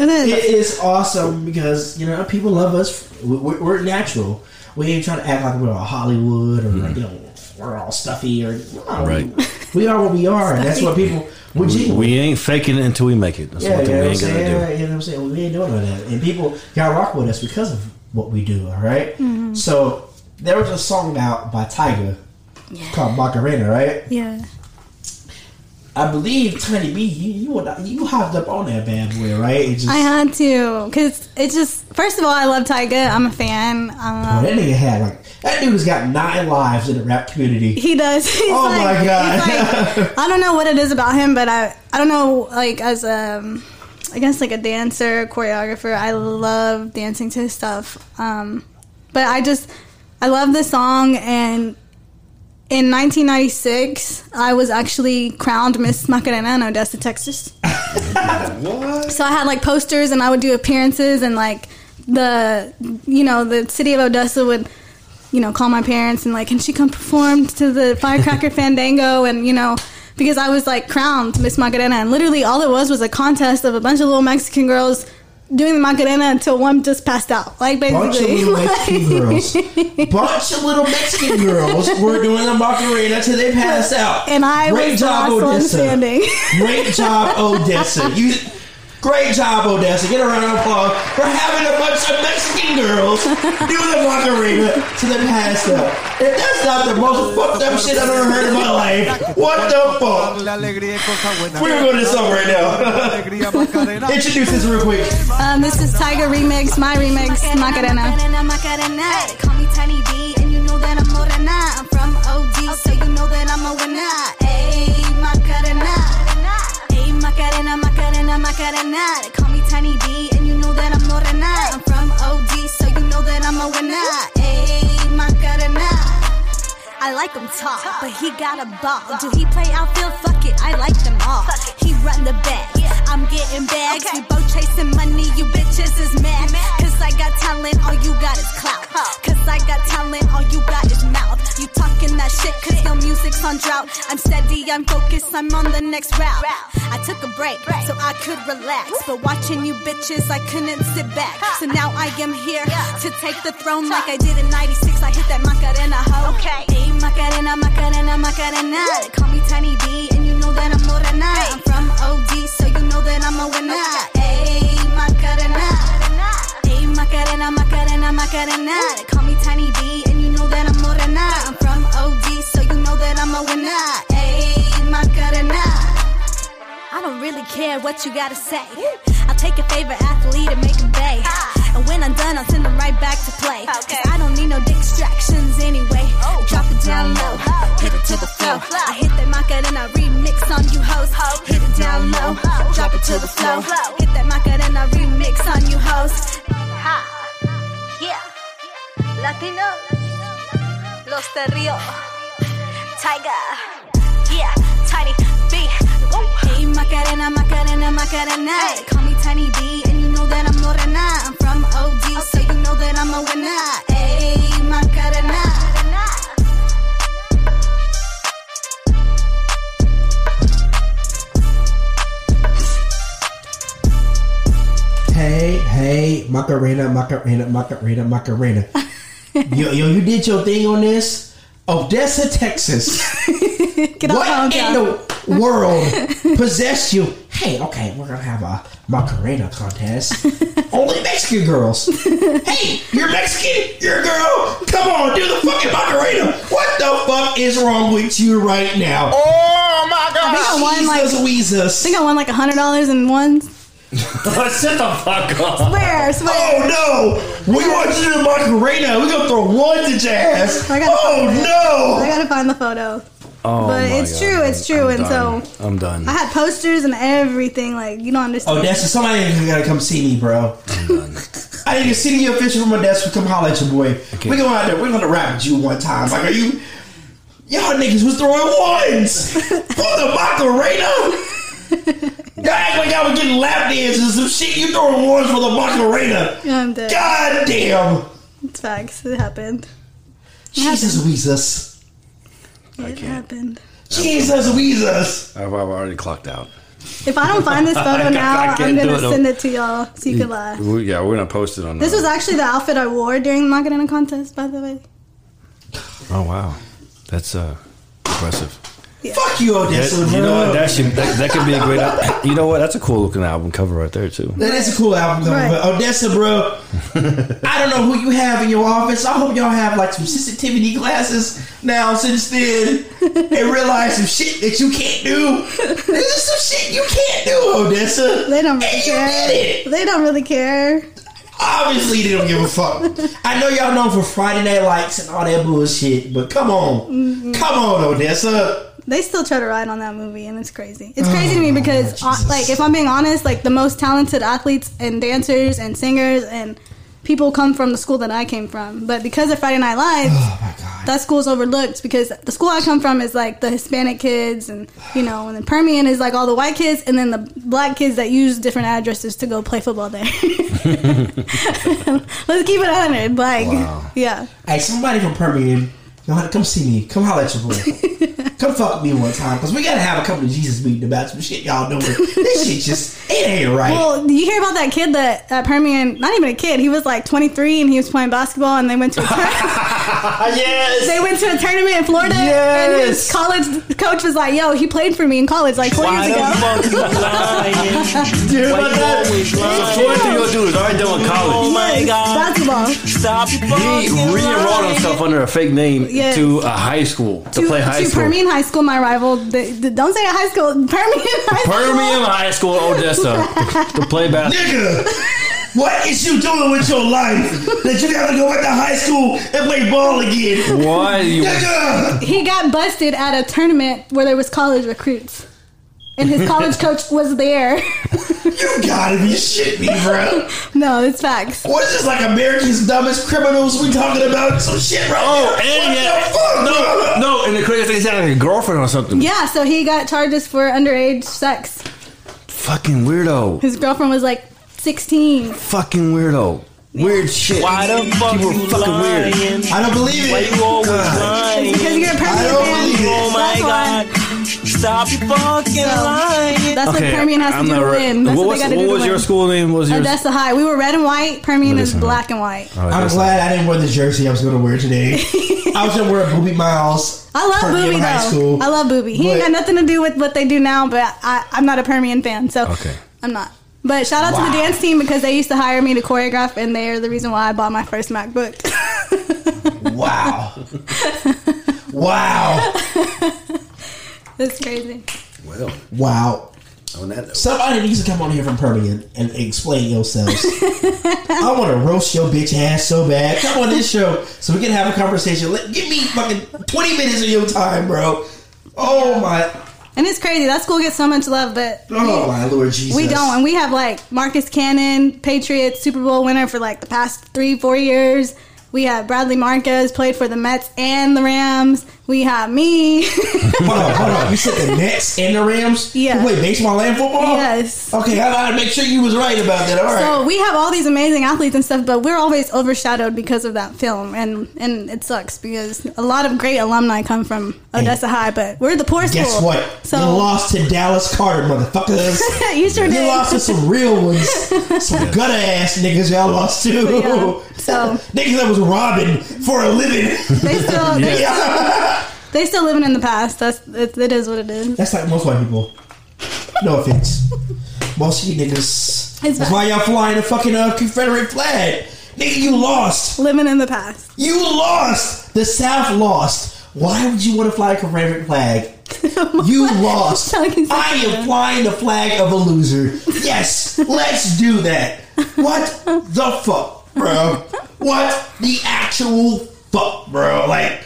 Speaker 3: It is.
Speaker 1: It is awesome because you know people love us. We- We're, we're natural. We ain't trying to act like we're all Hollywood or like you know we're all stuffy or no,
Speaker 2: Right.
Speaker 1: We are what we are, and that's what people. We're
Speaker 2: We, we ain't faking it until we make it. That's
Speaker 1: Yeah,
Speaker 2: one
Speaker 1: you know
Speaker 2: we
Speaker 1: what I'm
Speaker 2: ain't
Speaker 1: saying?
Speaker 2: gonna
Speaker 1: You know what I'm saying? We ain't doing all that. And people got rock with us because of what we do, all right?
Speaker 3: Mm-hmm.
Speaker 1: So, there was a song out by Tyga called Macarena, right?
Speaker 3: Yeah.
Speaker 1: I believe Tiny B, you you, you hopped up on that bad boy, right? It just,
Speaker 3: I had to because it's just first of all I love Tyga. I'm a fan.
Speaker 1: oh,
Speaker 3: Um,
Speaker 1: that nigga had like that dude has got nine lives in the rap community.
Speaker 3: he does. He's
Speaker 1: Oh
Speaker 3: like,
Speaker 1: my God.
Speaker 3: he's like- I don't know what it is about him, but I I don't know like as a I guess like a dancer, choreographer. I love dancing to his stuff. Um, but I just I love this song and. In 1996, I was actually crowned Miss Macarena in Odessa, Texas.
Speaker 2: What?
Speaker 3: So I had like posters and I would do appearances and like the you know the city of Odessa would you know call my parents and like can she come perform to the Firecracker Fandango and you know because I was like crowned Miss Macarena and literally all it was was a contest of a bunch of little Mexican girls doing the Macarena until one just passed out like basically,
Speaker 1: Bunch of little Mexican girls. Bunch of little Mexican girls were doing the Macarena until they passed out.
Speaker 3: and I
Speaker 1: Great
Speaker 3: was
Speaker 1: job,
Speaker 3: the last one
Speaker 1: Odessa.
Speaker 3: standing.
Speaker 1: Great job, Odessa. You, great job, Odessa. Get a round of applause for having a bunch of Mexican girls do the Macarena till they passed out. If that's not the most fucked up shit I've ever heard in my life, what the fuck? We're gonna go this song right now. Introduce this real quick.
Speaker 3: um, this is Tyga remix, my remix, Macarena.
Speaker 5: Macarena, Macarena. They call me Tiny B, and you know that I'm Morena. I'm from OD, so you know that I'm a winner. Ayy, Macarena. Macarena, Macarena, Macarena. They call me Tiny B, and you know that I'm Morena. I'm from OD, so you know that I'm a winner. Ayy, Macarena. I like him tall, but he got a ball. Do he play outfield? Fuck it, I like them all. He run the bag, I'm getting bags. We both chasing money, you bitches is mad. Cause I got talent, all you got is clout. Cause I got talent, all you got is mouth. You talking that shit cause your music's on drought. I'm steady, I'm focused, I'm on the next route. I took a break so I could relax. But watching you bitches, I couldn't sit back. So now I am here to take the throne like I did in 96. I hit that Macarena hoe. Okay. Hey, Macarena, Macarena, Macarena. They call me Tiny B, and you know that I'm morena. I'm from OD, so you know that I'm a winner. Hey, Macarena. Macarena, Macarena, Macarena. They call me Tiny B, and you know that I'm morena. I'm from OD, so you know that I'm a winner. Hey, Macarena. I don't really care what you gotta say. I'll take your favorite athlete and make him bay. And when I'm done, I'll send them right back to play. Cause I don't need no distractions anyway. Oh. Drop it down low, hit it to the flow. I hit that Macarena remix on you hoes. Hit it down low, drop it to the flow. Hit that Macarena remix on you hoes. Ha. Yeah. Latino. Los de Rio. Tiger. Yeah. Tiny B. Hey, Macarena, Macarena, Macarena. They call me Tiny B, and you know that I'm morena. I'm Macarena,
Speaker 1: Macarena, Macarena, Macarena. yo, yo, you did your thing on this. Oh, Odessa, Texas.
Speaker 3: Get off
Speaker 1: what in the world possessed you? Hey, okay, we're gonna have a Macarena contest. Only Mexican girls. hey, you're Mexican. You're a girl. Come on, do the fucking Macarena. What the fuck is wrong with you right now?
Speaker 4: Oh my
Speaker 3: I think I
Speaker 4: God.
Speaker 3: won like
Speaker 1: Jesus,
Speaker 3: I
Speaker 1: Weezus.
Speaker 3: think I won like a hundred dollars in ones.
Speaker 2: Shut the fuck up.
Speaker 3: Swear, swear.
Speaker 1: Oh no! We want you to do the Macarena. We're gonna throw ones at your ass.
Speaker 3: I gotta-
Speaker 1: Oh
Speaker 3: I
Speaker 1: no!
Speaker 3: gotta find the photo.
Speaker 2: Oh
Speaker 3: But
Speaker 2: my
Speaker 3: it's
Speaker 2: God.
Speaker 3: true, it's true,
Speaker 2: I'm
Speaker 3: and
Speaker 2: done.
Speaker 3: so-
Speaker 2: I'm done.
Speaker 3: I had posters and everything. Like you don't understand.
Speaker 1: Oh, that's somebody gotta come see me, bro. I need to see you official from my desk. Come holler at your boy. We go out there. We're gonna rap with you one time. Like, are you? Y'all niggas was throwing ones for the Macarena. Y'all act like y'all was getting lap dances and some shit. You throwing ones for the Macarena.
Speaker 3: I'm dead.
Speaker 1: God damn.
Speaker 3: It's facts. It happened.
Speaker 1: Jesus Weezus.
Speaker 3: It happened.
Speaker 1: Jesus Weezus.
Speaker 2: I've, I've already clocked out.
Speaker 3: If I don't find this photo
Speaker 2: I
Speaker 3: now,
Speaker 2: can't
Speaker 3: I'm
Speaker 2: do
Speaker 3: gonna
Speaker 2: it, no.
Speaker 3: send it to y'all so you can laugh.
Speaker 2: We- yeah, we're gonna post it on.
Speaker 3: This
Speaker 2: uh,
Speaker 3: was actually the outfit I wore during the Macarena contest, by the way.
Speaker 2: Oh wow, that's uh impressive.
Speaker 1: Fuck you,
Speaker 2: That,
Speaker 1: Odessa.
Speaker 2: you know what? That should that, that could be a great. al- You know what? That's a cool looking album cover right there too.
Speaker 1: That is a cool album cover,
Speaker 3: Right.
Speaker 1: but Odessa, bro. I don't know who you have in your office. I hope y'all have like some sensitivity glasses now since then, and realize some shit that you can't do. This is some shit you can't do, Odessa.
Speaker 3: They don't really
Speaker 1: and you
Speaker 3: care.
Speaker 1: did it.
Speaker 3: They don't really care.
Speaker 1: Obviously, they don't give a fuck. I know y'all known for Friday Night Lights and all that bullshit, but come on,
Speaker 3: Mm-hmm.
Speaker 1: come on, Odessa.
Speaker 3: They still try to ride on that movie, and it's crazy. It's crazy to me because, uh, like, if I'm being honest, like the most talented athletes and dancers and singers and people come from the school that I came from. But because of Friday Night Lights,
Speaker 1: Oh
Speaker 3: that school's overlooked because the school I come from is like the Hispanic kids, and you know, and then Permian is like all the white kids, and then the black kids that use different addresses to go play football there. Let's keep it hundred, like,
Speaker 2: Wow.
Speaker 3: yeah.
Speaker 1: Hey, somebody from Permian, you know, come see me. Come holler at your boy. come fuck me one time, cause we gotta have a couple of Jesus meeting about some shit y'all doing. this shit just it ain't right.
Speaker 3: Well, do you hear about that kid that at Permian? Not even a kid. He was like 23 and he was playing basketball, and they went to a tur-
Speaker 1: yes.
Speaker 3: they went to a tournament in Florida, and his
Speaker 2: Yes.
Speaker 3: college coach was like, "Yo, he played for me in college like four years ago."
Speaker 1: You hear about that?
Speaker 2: So 23 year old dude is already done with college.
Speaker 3: Yes, basketball.
Speaker 6: Stop your
Speaker 2: He
Speaker 6: fucking
Speaker 2: re-enrolled himself under a fake name
Speaker 3: Yes.
Speaker 2: to a high school to,
Speaker 3: To,
Speaker 2: play high
Speaker 3: to
Speaker 2: school.
Speaker 3: Permian High School, my rival. The, the- don't say high school. Permian High School.
Speaker 2: Permian High School, Odessa, to, to play basketball.
Speaker 1: Nigga, what is you doing with your life that you gotta go back to high school and play ball again?
Speaker 2: Why? You,
Speaker 1: Nigga,
Speaker 3: He got busted at a tournament where there was college recruits, and his college coach was there.
Speaker 1: you gotta be shitting me, bro.
Speaker 3: no, it's facts.
Speaker 1: What is this like America's dumbest criminals we talking about? Some shit right
Speaker 2: oh,
Speaker 1: now.
Speaker 2: and
Speaker 1: what
Speaker 2: yeah,
Speaker 1: fuck,
Speaker 2: no,
Speaker 1: bro?
Speaker 2: no, and the crazy thing is, he had like a girlfriend or something.
Speaker 3: Yeah, so he got charges for underage sex.
Speaker 2: Fucking weirdo.
Speaker 3: His girlfriend was like 16.
Speaker 2: Fucking weirdo. weird shit.
Speaker 6: Why the fuck
Speaker 2: People
Speaker 6: you
Speaker 2: are fucking weird.
Speaker 6: lying?
Speaker 1: I don't believe it.
Speaker 6: Why you always
Speaker 1: God.
Speaker 6: lying?
Speaker 3: Because you're a
Speaker 1: I
Speaker 3: Permian
Speaker 1: don't
Speaker 3: fan.
Speaker 1: believe it.
Speaker 6: Oh my
Speaker 3: That's why.
Speaker 6: God. Stop your fucking lying.
Speaker 3: That's what Permian has to do to
Speaker 2: not-
Speaker 3: win. That's
Speaker 2: what
Speaker 3: what,
Speaker 2: was,
Speaker 3: they got to
Speaker 2: what
Speaker 3: do to
Speaker 2: was
Speaker 3: win.
Speaker 2: your school name? Was yours?
Speaker 3: Odessa High. We were red and white. Permian is
Speaker 2: High.
Speaker 3: black and white.
Speaker 2: Oh,
Speaker 1: I'm glad I didn't wear the jersey I was going to wear today. I was going to wear a Boobie Miles.
Speaker 3: I love
Speaker 1: Permian
Speaker 3: Boobie
Speaker 1: High
Speaker 3: though.
Speaker 1: School.
Speaker 3: I love Boobie. He ain't got nothing to do with what they do now, but I, I'm not a Permian fan, so
Speaker 2: Okay.
Speaker 3: I'm not. But shout out to the dance team because they used to hire me to choreograph, and they're the reason why I bought my first MacBook.
Speaker 1: Wow. wow.
Speaker 3: That's crazy.
Speaker 2: Well,
Speaker 1: Wow.
Speaker 2: on that note.
Speaker 1: Somebody needs to come on here from Permian and explain yourselves. I want to roast your bitch ass so bad. Come on this show so we can have a conversation. Let, give me fucking 20 minutes of your time, bro. Oh my.
Speaker 3: And it's crazy. That school gets so much love, but
Speaker 1: Oh my Lord Jesus.
Speaker 3: we don't. And we have like Marcus Cannon, Patriots Super Bowl winner for like the past three, four years. We have Bradley Marquez played for the Mets and the Rams. We have me.
Speaker 1: Hold on, hold on. You said the Nets and the Rams?
Speaker 3: Yeah.
Speaker 1: You play baseball and football?
Speaker 3: Yes.
Speaker 1: Okay, I gotta make sure you was right about that. All right.
Speaker 3: So we have all these amazing athletes and stuff, but we're always overshadowed because of that film, and and it sucks because a lot of great alumni come from Odessa High, but we're the poor school.
Speaker 1: Guess what?
Speaker 3: So
Speaker 1: you lost to Dallas Carter, motherfuckers.
Speaker 3: you sure
Speaker 1: You
Speaker 3: did.
Speaker 1: lost to some real ones, some gutter ass niggas. Y'all lost to
Speaker 3: Yeah. So-
Speaker 1: niggas that was robbing for a living.
Speaker 3: They still they,
Speaker 1: Yeah.
Speaker 3: They still living in the past. That's it, it is what it is.
Speaker 1: That's like most white people. No offense, most of you niggas.
Speaker 3: It's
Speaker 1: That's why y'all flying the fucking uh, Confederate flag, nigga. You lost.
Speaker 3: Living in the past.
Speaker 1: You lost. The South lost. Why would you want to fly a Confederate flag? You lost. I am flying the flag of a loser. Yes, let's do that. What the fuck, bro? What the actual fuck, bro? Like,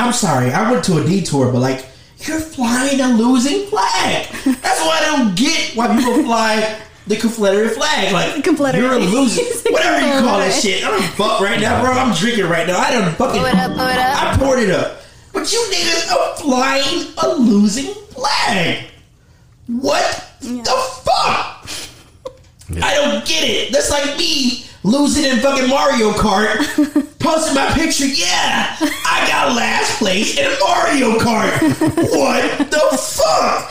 Speaker 1: I'm sorry, I went to a detour, but like, you're flying a losing flag. That's why I don't get why people fly the Confederate flag. Like,
Speaker 3: Confederate.
Speaker 1: you're a loser. Whatever you call that shit. I don't fuck right now, bro. I'm drinking right now. I don't fucking.
Speaker 5: Pour it up, pour it up.
Speaker 1: I poured it up. But you niggas are flying a losing flag. What the fuck? I don't get it. That's like me losing in fucking Mario Kart, posting my picture. Yeah, I got last place in Mario Kart. What the fuck?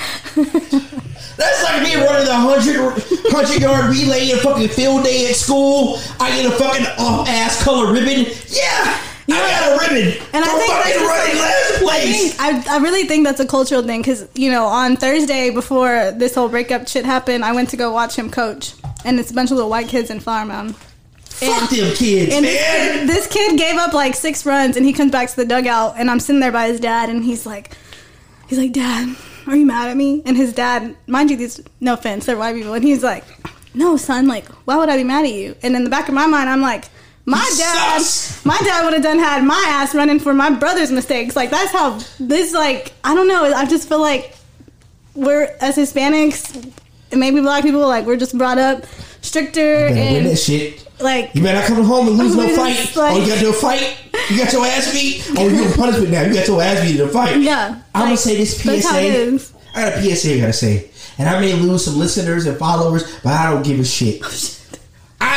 Speaker 1: That's like me running the 100, 100 yard relay in a fucking field day at school. I get a fucking off ass color ribbon. Yeah, I got a ribbon
Speaker 3: And I think
Speaker 1: fucking running last
Speaker 3: I,
Speaker 1: place.
Speaker 3: think, I, I really think that's a cultural thing because you know on Thursday before this whole breakup shit happened, I went to go watch him coach, and it's a bunch of little white kids in Flower Mound.
Speaker 1: Um, Fuck them kids,
Speaker 3: And this
Speaker 1: man.
Speaker 3: kid, this kid gave up like six runs, and he comes back to the dugout, and I'm sitting there by his dad, and he's like, he's like, Dad, are you mad at me? And his dad, mind you, these no offense, they're white people, and he's like, No, son, like, why would I be mad at you? And in the back of my mind, I'm like. My dad,
Speaker 1: sucks.
Speaker 3: my dad would have done had my ass running for my brother's mistakes. Like that's how this. Like I don't know. I just feel like we're as Hispanics, and maybe black people, like we're just brought up stricter and
Speaker 1: that shit.
Speaker 3: like
Speaker 1: You better not come home and lose no fight.
Speaker 3: like-
Speaker 1: oh, you got to do a fight? You got your ass beat? Oh, you're in punishment now. You got your ass beat in a fight.
Speaker 3: Yeah,
Speaker 1: I'm gonna say this
Speaker 3: that's how it
Speaker 1: PSA. I got a PSA I got to say. And I may lose some listeners and followers, but I don't give a shit.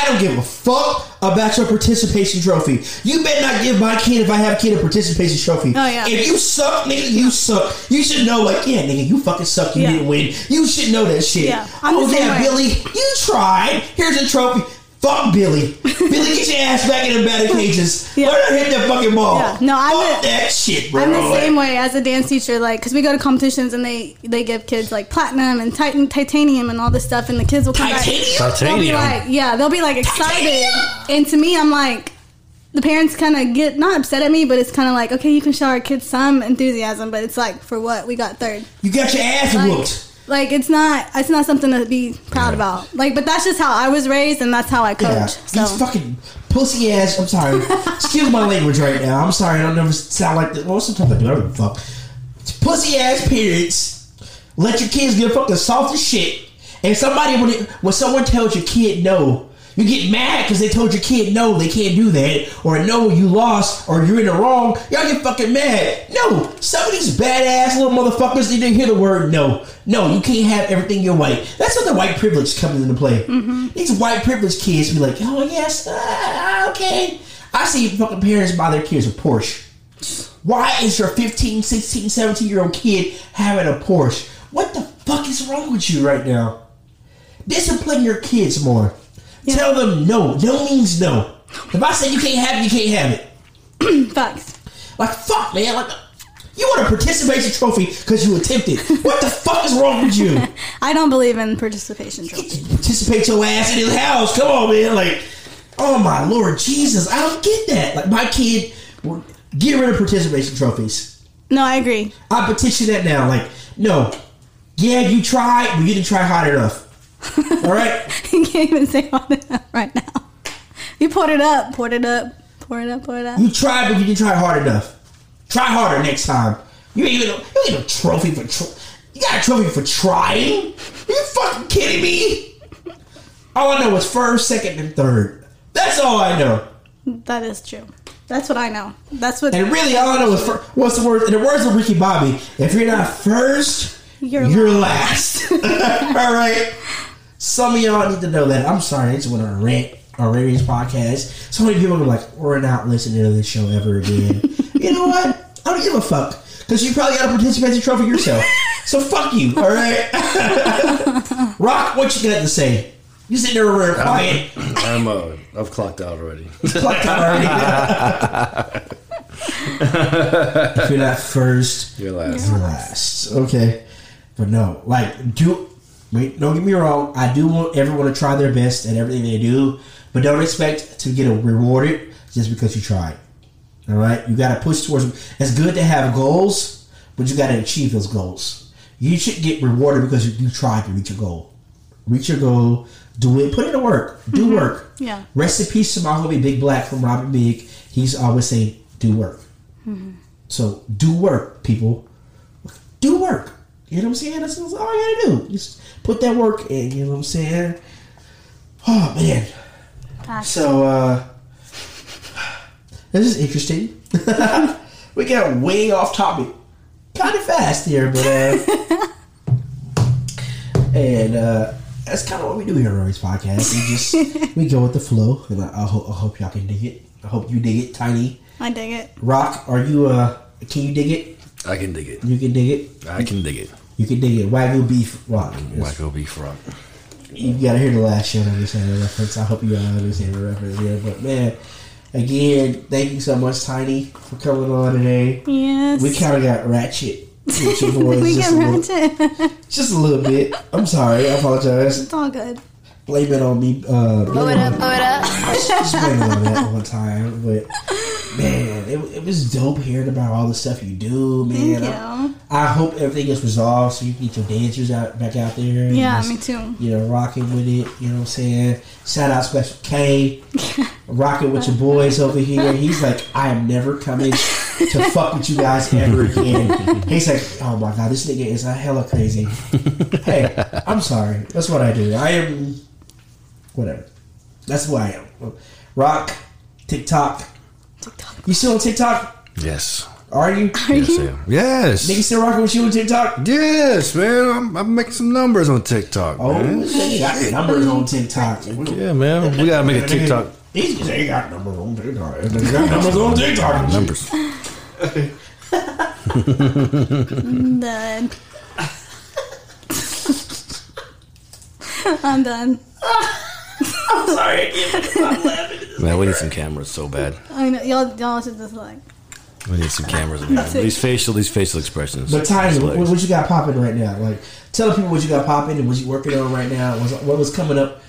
Speaker 1: I don't give a fuck about your participation trophy. You better not give my kid, if I have a kid, a participation trophy.
Speaker 3: Oh, yeah.
Speaker 1: If you suck, nigga, you suck. You should know, like, yeah, nigga, you fucking suck. You
Speaker 3: Yeah.
Speaker 1: didn't win. You should know that shit.
Speaker 3: Yeah, I'm
Speaker 1: oh, yeah,
Speaker 3: way.
Speaker 1: Billy, you tried. Here's a trophy. Fuck Billy. Billy, get your ass back in the batting cages.
Speaker 3: Yeah.
Speaker 1: Learn how to hit that fucking ball.
Speaker 3: Yeah. No, I'm
Speaker 1: Fuck
Speaker 3: the-
Speaker 1: that shit, bro.
Speaker 3: I'm the same way as a dance teacher, like, because we go to competitions and they they give kids like platinum and titan, titanium and all this stuff, and the kids will come
Speaker 1: Titanium?
Speaker 3: back. They'll be
Speaker 2: Titanium.
Speaker 3: like, yeah, they'll be like excited,
Speaker 1: Titanium?
Speaker 3: and to me, I'm like, the parents kind of get not upset at me, but it's kind of like, okay, you can show our kids some enthusiasm, but it's like, for what? We got third.
Speaker 1: You got your ass
Speaker 3: Like,
Speaker 1: whooped.
Speaker 3: Like it's not it's not something to be proud about. Like, but that's just how I was raised, and that's how I coach.
Speaker 1: Yeah,
Speaker 3: So
Speaker 1: these fucking pussy ass. I'm sorry. Excuse my language right now. I'm sorry. I don't never sound like that. Well, sometimes I do. I don't fuck. Pussy ass parents let your kids get fucking soft as shit. And somebody when it, when someone tells your kid no, You get mad because they told your kid no, they can't do that, or no, you lost, or you're in the wrong. Y'all get fucking mad. No, some of these badass little motherfuckers they didn't hear the word no. No, you can't have everything your white. That's what the white privilege comes into play. These white privilege kids be like, oh yes, uh, okay. I see fucking parents buy their kids a Porsche. Why is your 15, 16, 17 year old kid having a Porsche? What the fuck is wrong with you right now? Discipline your kids more. Tell them no. No means no. If I say you can't have it, you can't have it.
Speaker 3: Facts.
Speaker 1: Like fuck, man. Like you want a participation trophy because you attempted. What the fuck is wrong with you?
Speaker 3: I don't believe in participation trophies.
Speaker 1: Participate your ass in his house. Come on, man. Like, oh my lord, Jesus, I don't get that. Like my kid, get rid of participation trophies.
Speaker 3: No, I agree.
Speaker 1: I petition that now. Like, no, yeah, you tried, but you didn't try hard enough. All right.
Speaker 3: you can't even say hard enough right now. You poured it up, poured it up, pour it up, pour it up.
Speaker 1: You tried, but you didn't try hard enough. Try harder next time. You ain't even you ain't a trophy for tr- you got a trophy for trying. Are you fucking kidding me? All I know is first, second, and third. That's all I know.
Speaker 3: That is true. That's what I know. That's what
Speaker 1: And really, all I know is fir- what's the word? In the words of Ricky Bobby, if you're not first,
Speaker 3: You're
Speaker 1: you're, last. all right. Some of y'all need to know that. I'm sorry, I just went on a rant on Ray Ray's podcast. So many people are like, we're not listening to this show ever again. you know what? I don't give a fuck. Because you probably got a participation trophy yourself. so fuck you, all right? Rock, what you got to say? You sitting there over there quiet.
Speaker 2: I'm uh, I've clocked out already.
Speaker 1: Clocked out already. if you're not first,
Speaker 2: You're last.
Speaker 1: you're last. Okay. But no, like, do wait. Don't get me wrong. I do want everyone to try their best at everything they do, but don't expect to get rewarded just because you tried. All right, you got to push towards. It's good to have goals, but you got to achieve those goals. You should get rewarded because you, you tried to reach a goal. Reach your goal. Do it. Put in the work. Do mm-hmm. work.
Speaker 3: Yeah.
Speaker 1: Rest in peace to my homie Big Black from Rob & Big. He's always saying, "Do work." Mm-hmm. So do work, people. Do work. You know what I'm saying? That's, that's all you gotta do. Just put that work in. You know what I'm saying? Oh man.
Speaker 3: Facts.
Speaker 1: So uh this is interesting. we got way off topic, kind of fast here, but uh, and uh, that's kind of what we do here on Ray Ray's podcast. We just we go with the flow, and I, I, ho- I hope y'all can dig it. I hope you dig it, Tiny.
Speaker 3: I dig it.
Speaker 1: Rock, are you uh can you dig it?
Speaker 2: I can dig it.
Speaker 1: You can dig it.
Speaker 2: I can dig it.
Speaker 1: You can dig it. Wagyu beef rock.
Speaker 2: Wacko beef rock.
Speaker 1: You gotta hear the last show to understand the reference. I hope you all understand the reference here. But man, again, thank you so much, Tiny, for coming on today.
Speaker 3: Yes.
Speaker 1: We kind of got ratchet with your boys.
Speaker 3: we
Speaker 1: just,
Speaker 3: get
Speaker 1: a little,
Speaker 3: ratchet.
Speaker 1: just a little bit. I'm sorry. I apologize.
Speaker 3: it's all good.
Speaker 1: Blame it on me. Uh,
Speaker 5: Blow it up, blow it up.
Speaker 1: just blame it on that one time. But man, it, it was dope hearing about all the stuff you do, man.
Speaker 3: Thank
Speaker 1: I,
Speaker 3: you.
Speaker 1: I hope everything gets resolved so you can get your dancers out back out there.
Speaker 3: Yeah,
Speaker 1: just,
Speaker 3: me too.
Speaker 1: You know, rocking with it. You know what I'm saying? Shout out Special K. rocking with your boys over here. He's like, I am never coming to fuck with you guys ever again. He's like, oh my god, this nigga is a hella crazy. hey, I'm sorry. That's what I do. I am whatever. That's who I am. Rock, TikTok. You still on TikTok?
Speaker 2: Yes.
Speaker 1: Are you?
Speaker 3: Are
Speaker 2: Yes, I
Speaker 3: you?
Speaker 2: am. Yes.
Speaker 1: Nigga still rocking with you on TikTok?
Speaker 2: Yes, man. I'm, I'm making some numbers on TikTok.
Speaker 1: Oh,
Speaker 2: man.
Speaker 1: they got numbers on TikTok.
Speaker 2: Yeah, man. We gotta make a TikTok.
Speaker 1: These guys ain't got numbers on TikTok. They got numbers on TikTok.
Speaker 2: Numbers.
Speaker 3: I'm done. I'm done.
Speaker 1: I'm sorry. I can't laughing.
Speaker 2: Man, we need some cameras so bad.
Speaker 3: I mean, y'all, y'all should just like.
Speaker 2: We need some cameras. Man. These facial, these facial expressions.
Speaker 1: But Tiny, what, what you got popping right now? Like, tell people what you got popping and what you working on right now. What's, what was coming up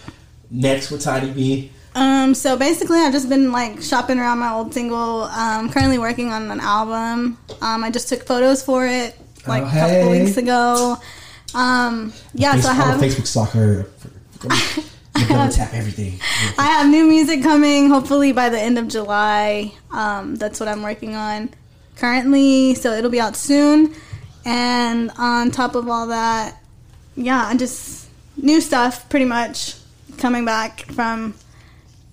Speaker 1: next with Tiny B?
Speaker 3: Um, so basically, I've just been like shopping around my old single. Um, currently working on an album. Um, I just took photos for it like
Speaker 1: Oh,
Speaker 3: a couple weeks ago. Um, yeah, so I
Speaker 1: I'm a
Speaker 3: have
Speaker 1: Facebook stalker. I'm tap everything.
Speaker 3: I have new music coming. Hopefully by the end of July. Um, that's what I'm working on currently. So it'll be out soon. And on top of all that, yeah, I just new stuff pretty much coming back from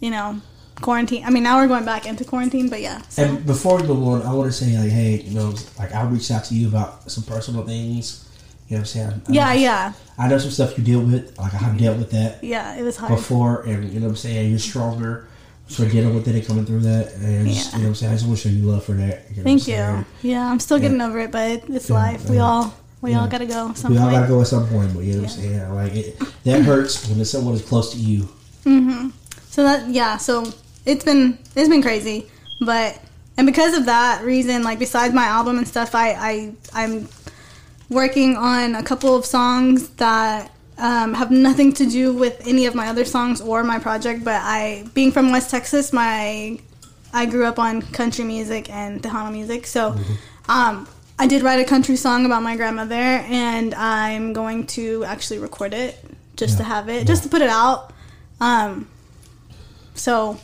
Speaker 3: you know, quarantine. I mean, now we're going back into quarantine, but yeah. So.
Speaker 1: And before we move on, I want to say like, hey, you know, like I reached out to you about some personal things. You know what I'm saying? I
Speaker 3: Yeah,
Speaker 1: know,
Speaker 3: yeah,
Speaker 1: I know some stuff you deal with. Like I've dealt with that
Speaker 3: yeah. It was hard.
Speaker 1: before, and you know what I'm saying. You're stronger for dealing with it and coming through that. And just, you know what I'm saying. I just want to show you love for that. You know
Speaker 3: Thank
Speaker 1: saying?
Speaker 3: you. Yeah, I'm still getting over it, but it's
Speaker 1: Yeah,
Speaker 3: life. We all we all gotta go. Some
Speaker 1: We all
Speaker 3: point.
Speaker 1: gotta go at some point, but you know what I'm saying. Like it, that hurts when it's someone is close to you. Mm-hmm.
Speaker 3: So that yeah, so it's been it's been crazy, but and because of that reason, like besides my album and stuff, I I I'm working on a couple of songs that um, have nothing to do with any of my other songs or my project. But I, being from West Texas, my I grew up on country music and Tejano music, so. Um, I did write a country song about my grandmother, and I'm going to actually record it just to have it, just to put it out. Um, so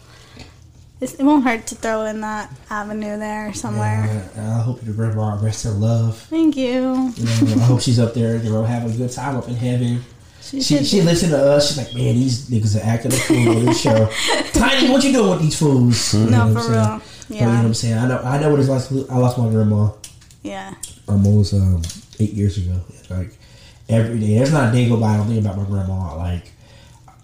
Speaker 3: it won't hurt to throw in that avenue there somewhere.
Speaker 1: And I hope your grandma rests her love.
Speaker 3: Thank you.
Speaker 1: You know, I hope she's up there, you know, having a good time up in heaven.
Speaker 3: She,
Speaker 1: She,
Speaker 3: should
Speaker 1: she listened to us. She's like, man, these niggas are acting a fool on this show. Tiny, what you doing with these fools? You know
Speaker 3: no,
Speaker 1: what I'm
Speaker 3: for
Speaker 1: saying?
Speaker 3: real.
Speaker 1: But you know what
Speaker 3: Yeah,
Speaker 1: I'm saying? I know, I know what it's like. I lost my grandma
Speaker 3: yeah,
Speaker 1: almost um, eight years ago. Like every day, there's not a day go by I don't think about my grandma. Like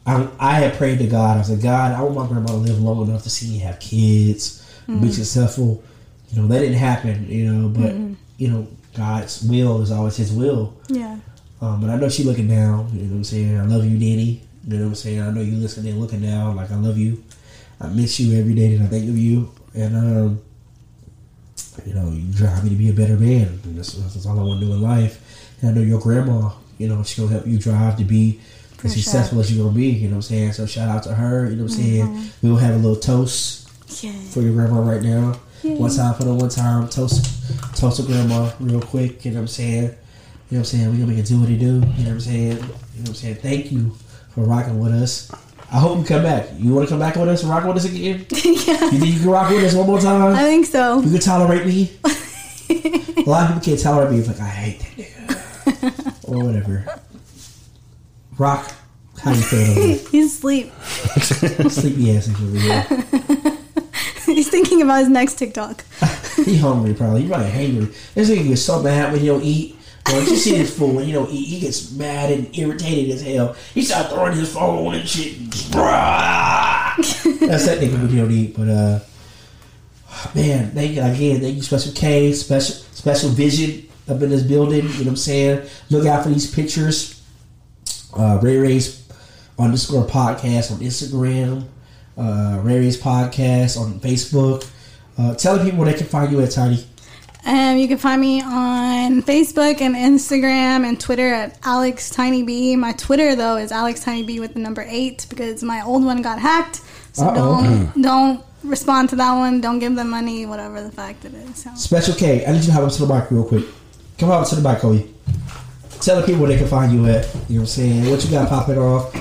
Speaker 1: I, I had prayed to God. I said, God, I want my grandma to live long enough to see me have kids, be successful. You know that didn't happen. You know, but you know God's will is always His will.
Speaker 3: yeah.
Speaker 1: Um, but I know she looking down. You know what I'm saying? I love you, Danny. You know what I'm saying? I know you listening, and looking down. Like I love you. I miss you every day that I think of you. And um, you know, you drive me to be a better man. And that's, that's all I want to do in life. And I know your grandma. You know, she's gonna help you drive to be
Speaker 3: For
Speaker 1: as successful as you're gonna be. You know what I'm saying? So shout out to her. You know what I'm saying? Mm-hmm. We will have a little toast
Speaker 3: Yeah.
Speaker 1: for your grandma right now. One time for the one time. Toast toast to grandma real quick, you know what I'm saying? You know what I'm saying? We're gonna make it do what it do, you know what I'm saying? You know what I'm saying? Thank you for rocking with us. I hope you come back. You wanna come back with us and rock with us again?
Speaker 3: yeah.
Speaker 1: You think you can rock with us one more time?
Speaker 3: I think so.
Speaker 1: You can tolerate me? a lot of people can't tolerate me. It's like I hate that nigga. or whatever. Rock, how you feeling?
Speaker 3: He's asleep.
Speaker 1: Sleepy ass over here.
Speaker 3: He's thinking about his next TikTok.
Speaker 1: He hungry probably. He probably hungry. This nigga gets so mad when he don't eat. When you see this fool when he don't eat, he gets mad and irritated as hell. He start throwing his phone and shit. That's that nigga when he don't eat. But uh, man, thank you again. Thank you, Special K, Special Special Vision up in this building. You know what I'm saying? Look out for these pictures. Uh, Ray Ray's underscore podcast on Instagram. Uh, Ray Ray's podcast on Facebook. Uh, tell the people where they can find you at Tiny.
Speaker 3: Um, you can find me on Facebook and Instagram and Twitter at Alex Tiny B. My Twitter though is Alex Tiny B with the number eight because my old one got hacked. So
Speaker 1: Uh-oh.
Speaker 3: don't don't respond to that one. Don't give them money, whatever the fact it is. So.
Speaker 1: Special K, I need you to hop up to the mic real quick. Come up to the mic, Cody. Tell the people where they can find you at. You know what I'm saying? What you got popping off.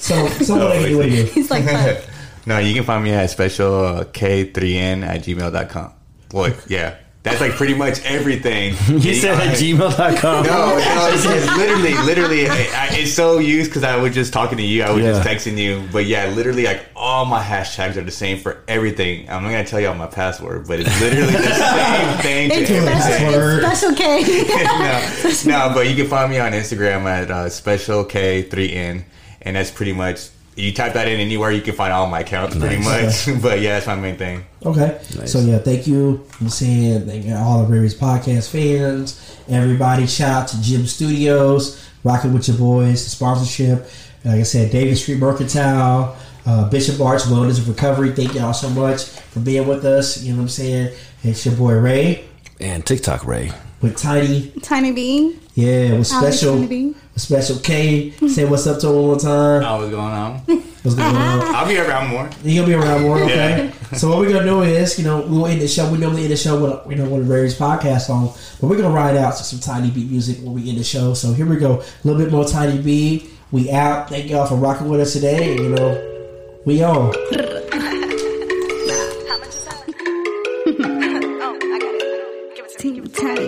Speaker 1: So, so what they can do with you.
Speaker 3: He's like,
Speaker 7: no, you can find me at special uh, K3N at gmail.com. Boy, yeah. That's like pretty much everything.
Speaker 2: You said at gmail.com.
Speaker 7: No, no, it's, it's literally, literally, I, I, it's so used because I was just talking to you. I was just texting you. But yeah, literally, like all my hashtags are the same for everything. I'm not gonna tell y'all my password, but it's literally the same thing to
Speaker 3: it's
Speaker 7: everything.
Speaker 3: special, it's special K.
Speaker 7: no, no, but you can find me on Instagram at uh, special K3N, and that's pretty much. You type that in anywhere, you can find all my accounts pretty
Speaker 2: Nice.
Speaker 7: much. but yeah, that's my main thing.
Speaker 1: Okay.
Speaker 2: Nice.
Speaker 1: So, yeah, thank you. I'm saying thank you all the Ray Ray's podcast fans, everybody. Shout out to JEM Studios, rocking with your boys, the sponsorship. Like I said, Davis Street Mercantile, uh, Bishop Arts Wellness and Recovery. Thank y'all so much for being with us. You know what I'm saying? It's your boy Ray
Speaker 2: And TikTok Ray.
Speaker 1: With Tiny.
Speaker 3: Tiny B.
Speaker 1: Yeah, with
Speaker 3: Alex
Speaker 1: special
Speaker 3: Tiny B.
Speaker 1: with special K. Say what's up to him one more time.
Speaker 7: Oh, what's going on?
Speaker 1: What's going on?
Speaker 7: I'll be around more.
Speaker 1: You gonna be around more, okay? so what we're gonna do is, you know, we'll end the show. We normally end the show with you know one of the various podcasts on, but we're gonna ride out to some Tiny B music when we end the show. So here we go, a little bit more Tiny B. We out. Thank y'all for rocking with us today. You know, we on.
Speaker 5: Got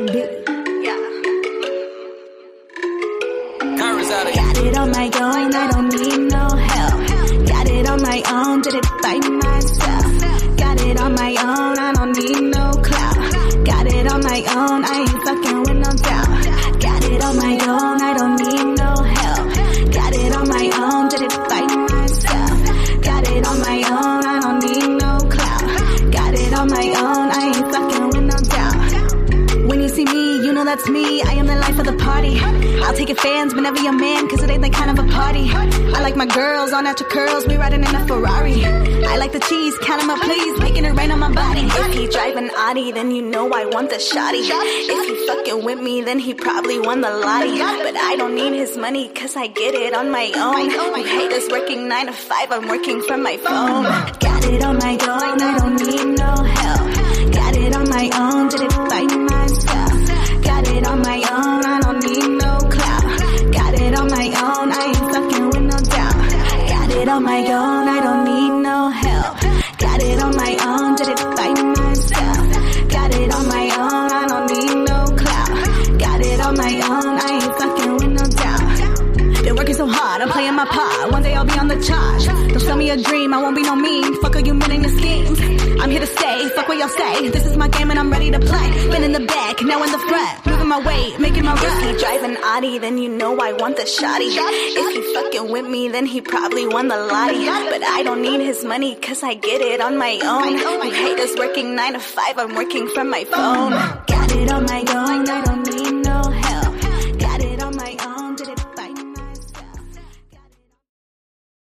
Speaker 5: it on my own, I don't need no help. Got it on my
Speaker 3: my own, did it by myself. Got it on my own, I don't need no clout. Got it on my own, I ain't fucking with no doubt. Got it on my own, I don't that's me. I am the life of the party. I'll take your fans whenever you're man, cause it ain't that kind of a party. I like my girls, all natural curls, we riding in a Ferrari. I like the cheese, count 'em up please, making it rain on my body. If he driving Audi, then you know I want the shotty. If he fucking with me, then he probably won the lottie. But I don't need his money, cause I get it on my own. You haters working 9 to 5, I'm working from my phone. Got it on my own, I don't need no help. On my own, I don't need no help. Got it on my own, did it by myself. Got it on my own, I don't need no clout. Got it on my own, I ain't fucking with no doubt. Been working so hard, I'm playing my part. One day I'll be on the chart. Don't sell me a dream, I won't be no mean. Fuck all you men and your schemes. I'm here to stay, fuck what y'all say. This is my game and I'm ready to play. Been in the back, now in the front. Moving my weight, making my run. If he driving Audi, then you know I want the shotty. If he fucking with me, then he probably won the lottie. But I don't need his money, cause I get it on my own. You haters working 9 to 5, I'm working from my phone. Got it on my own, I don't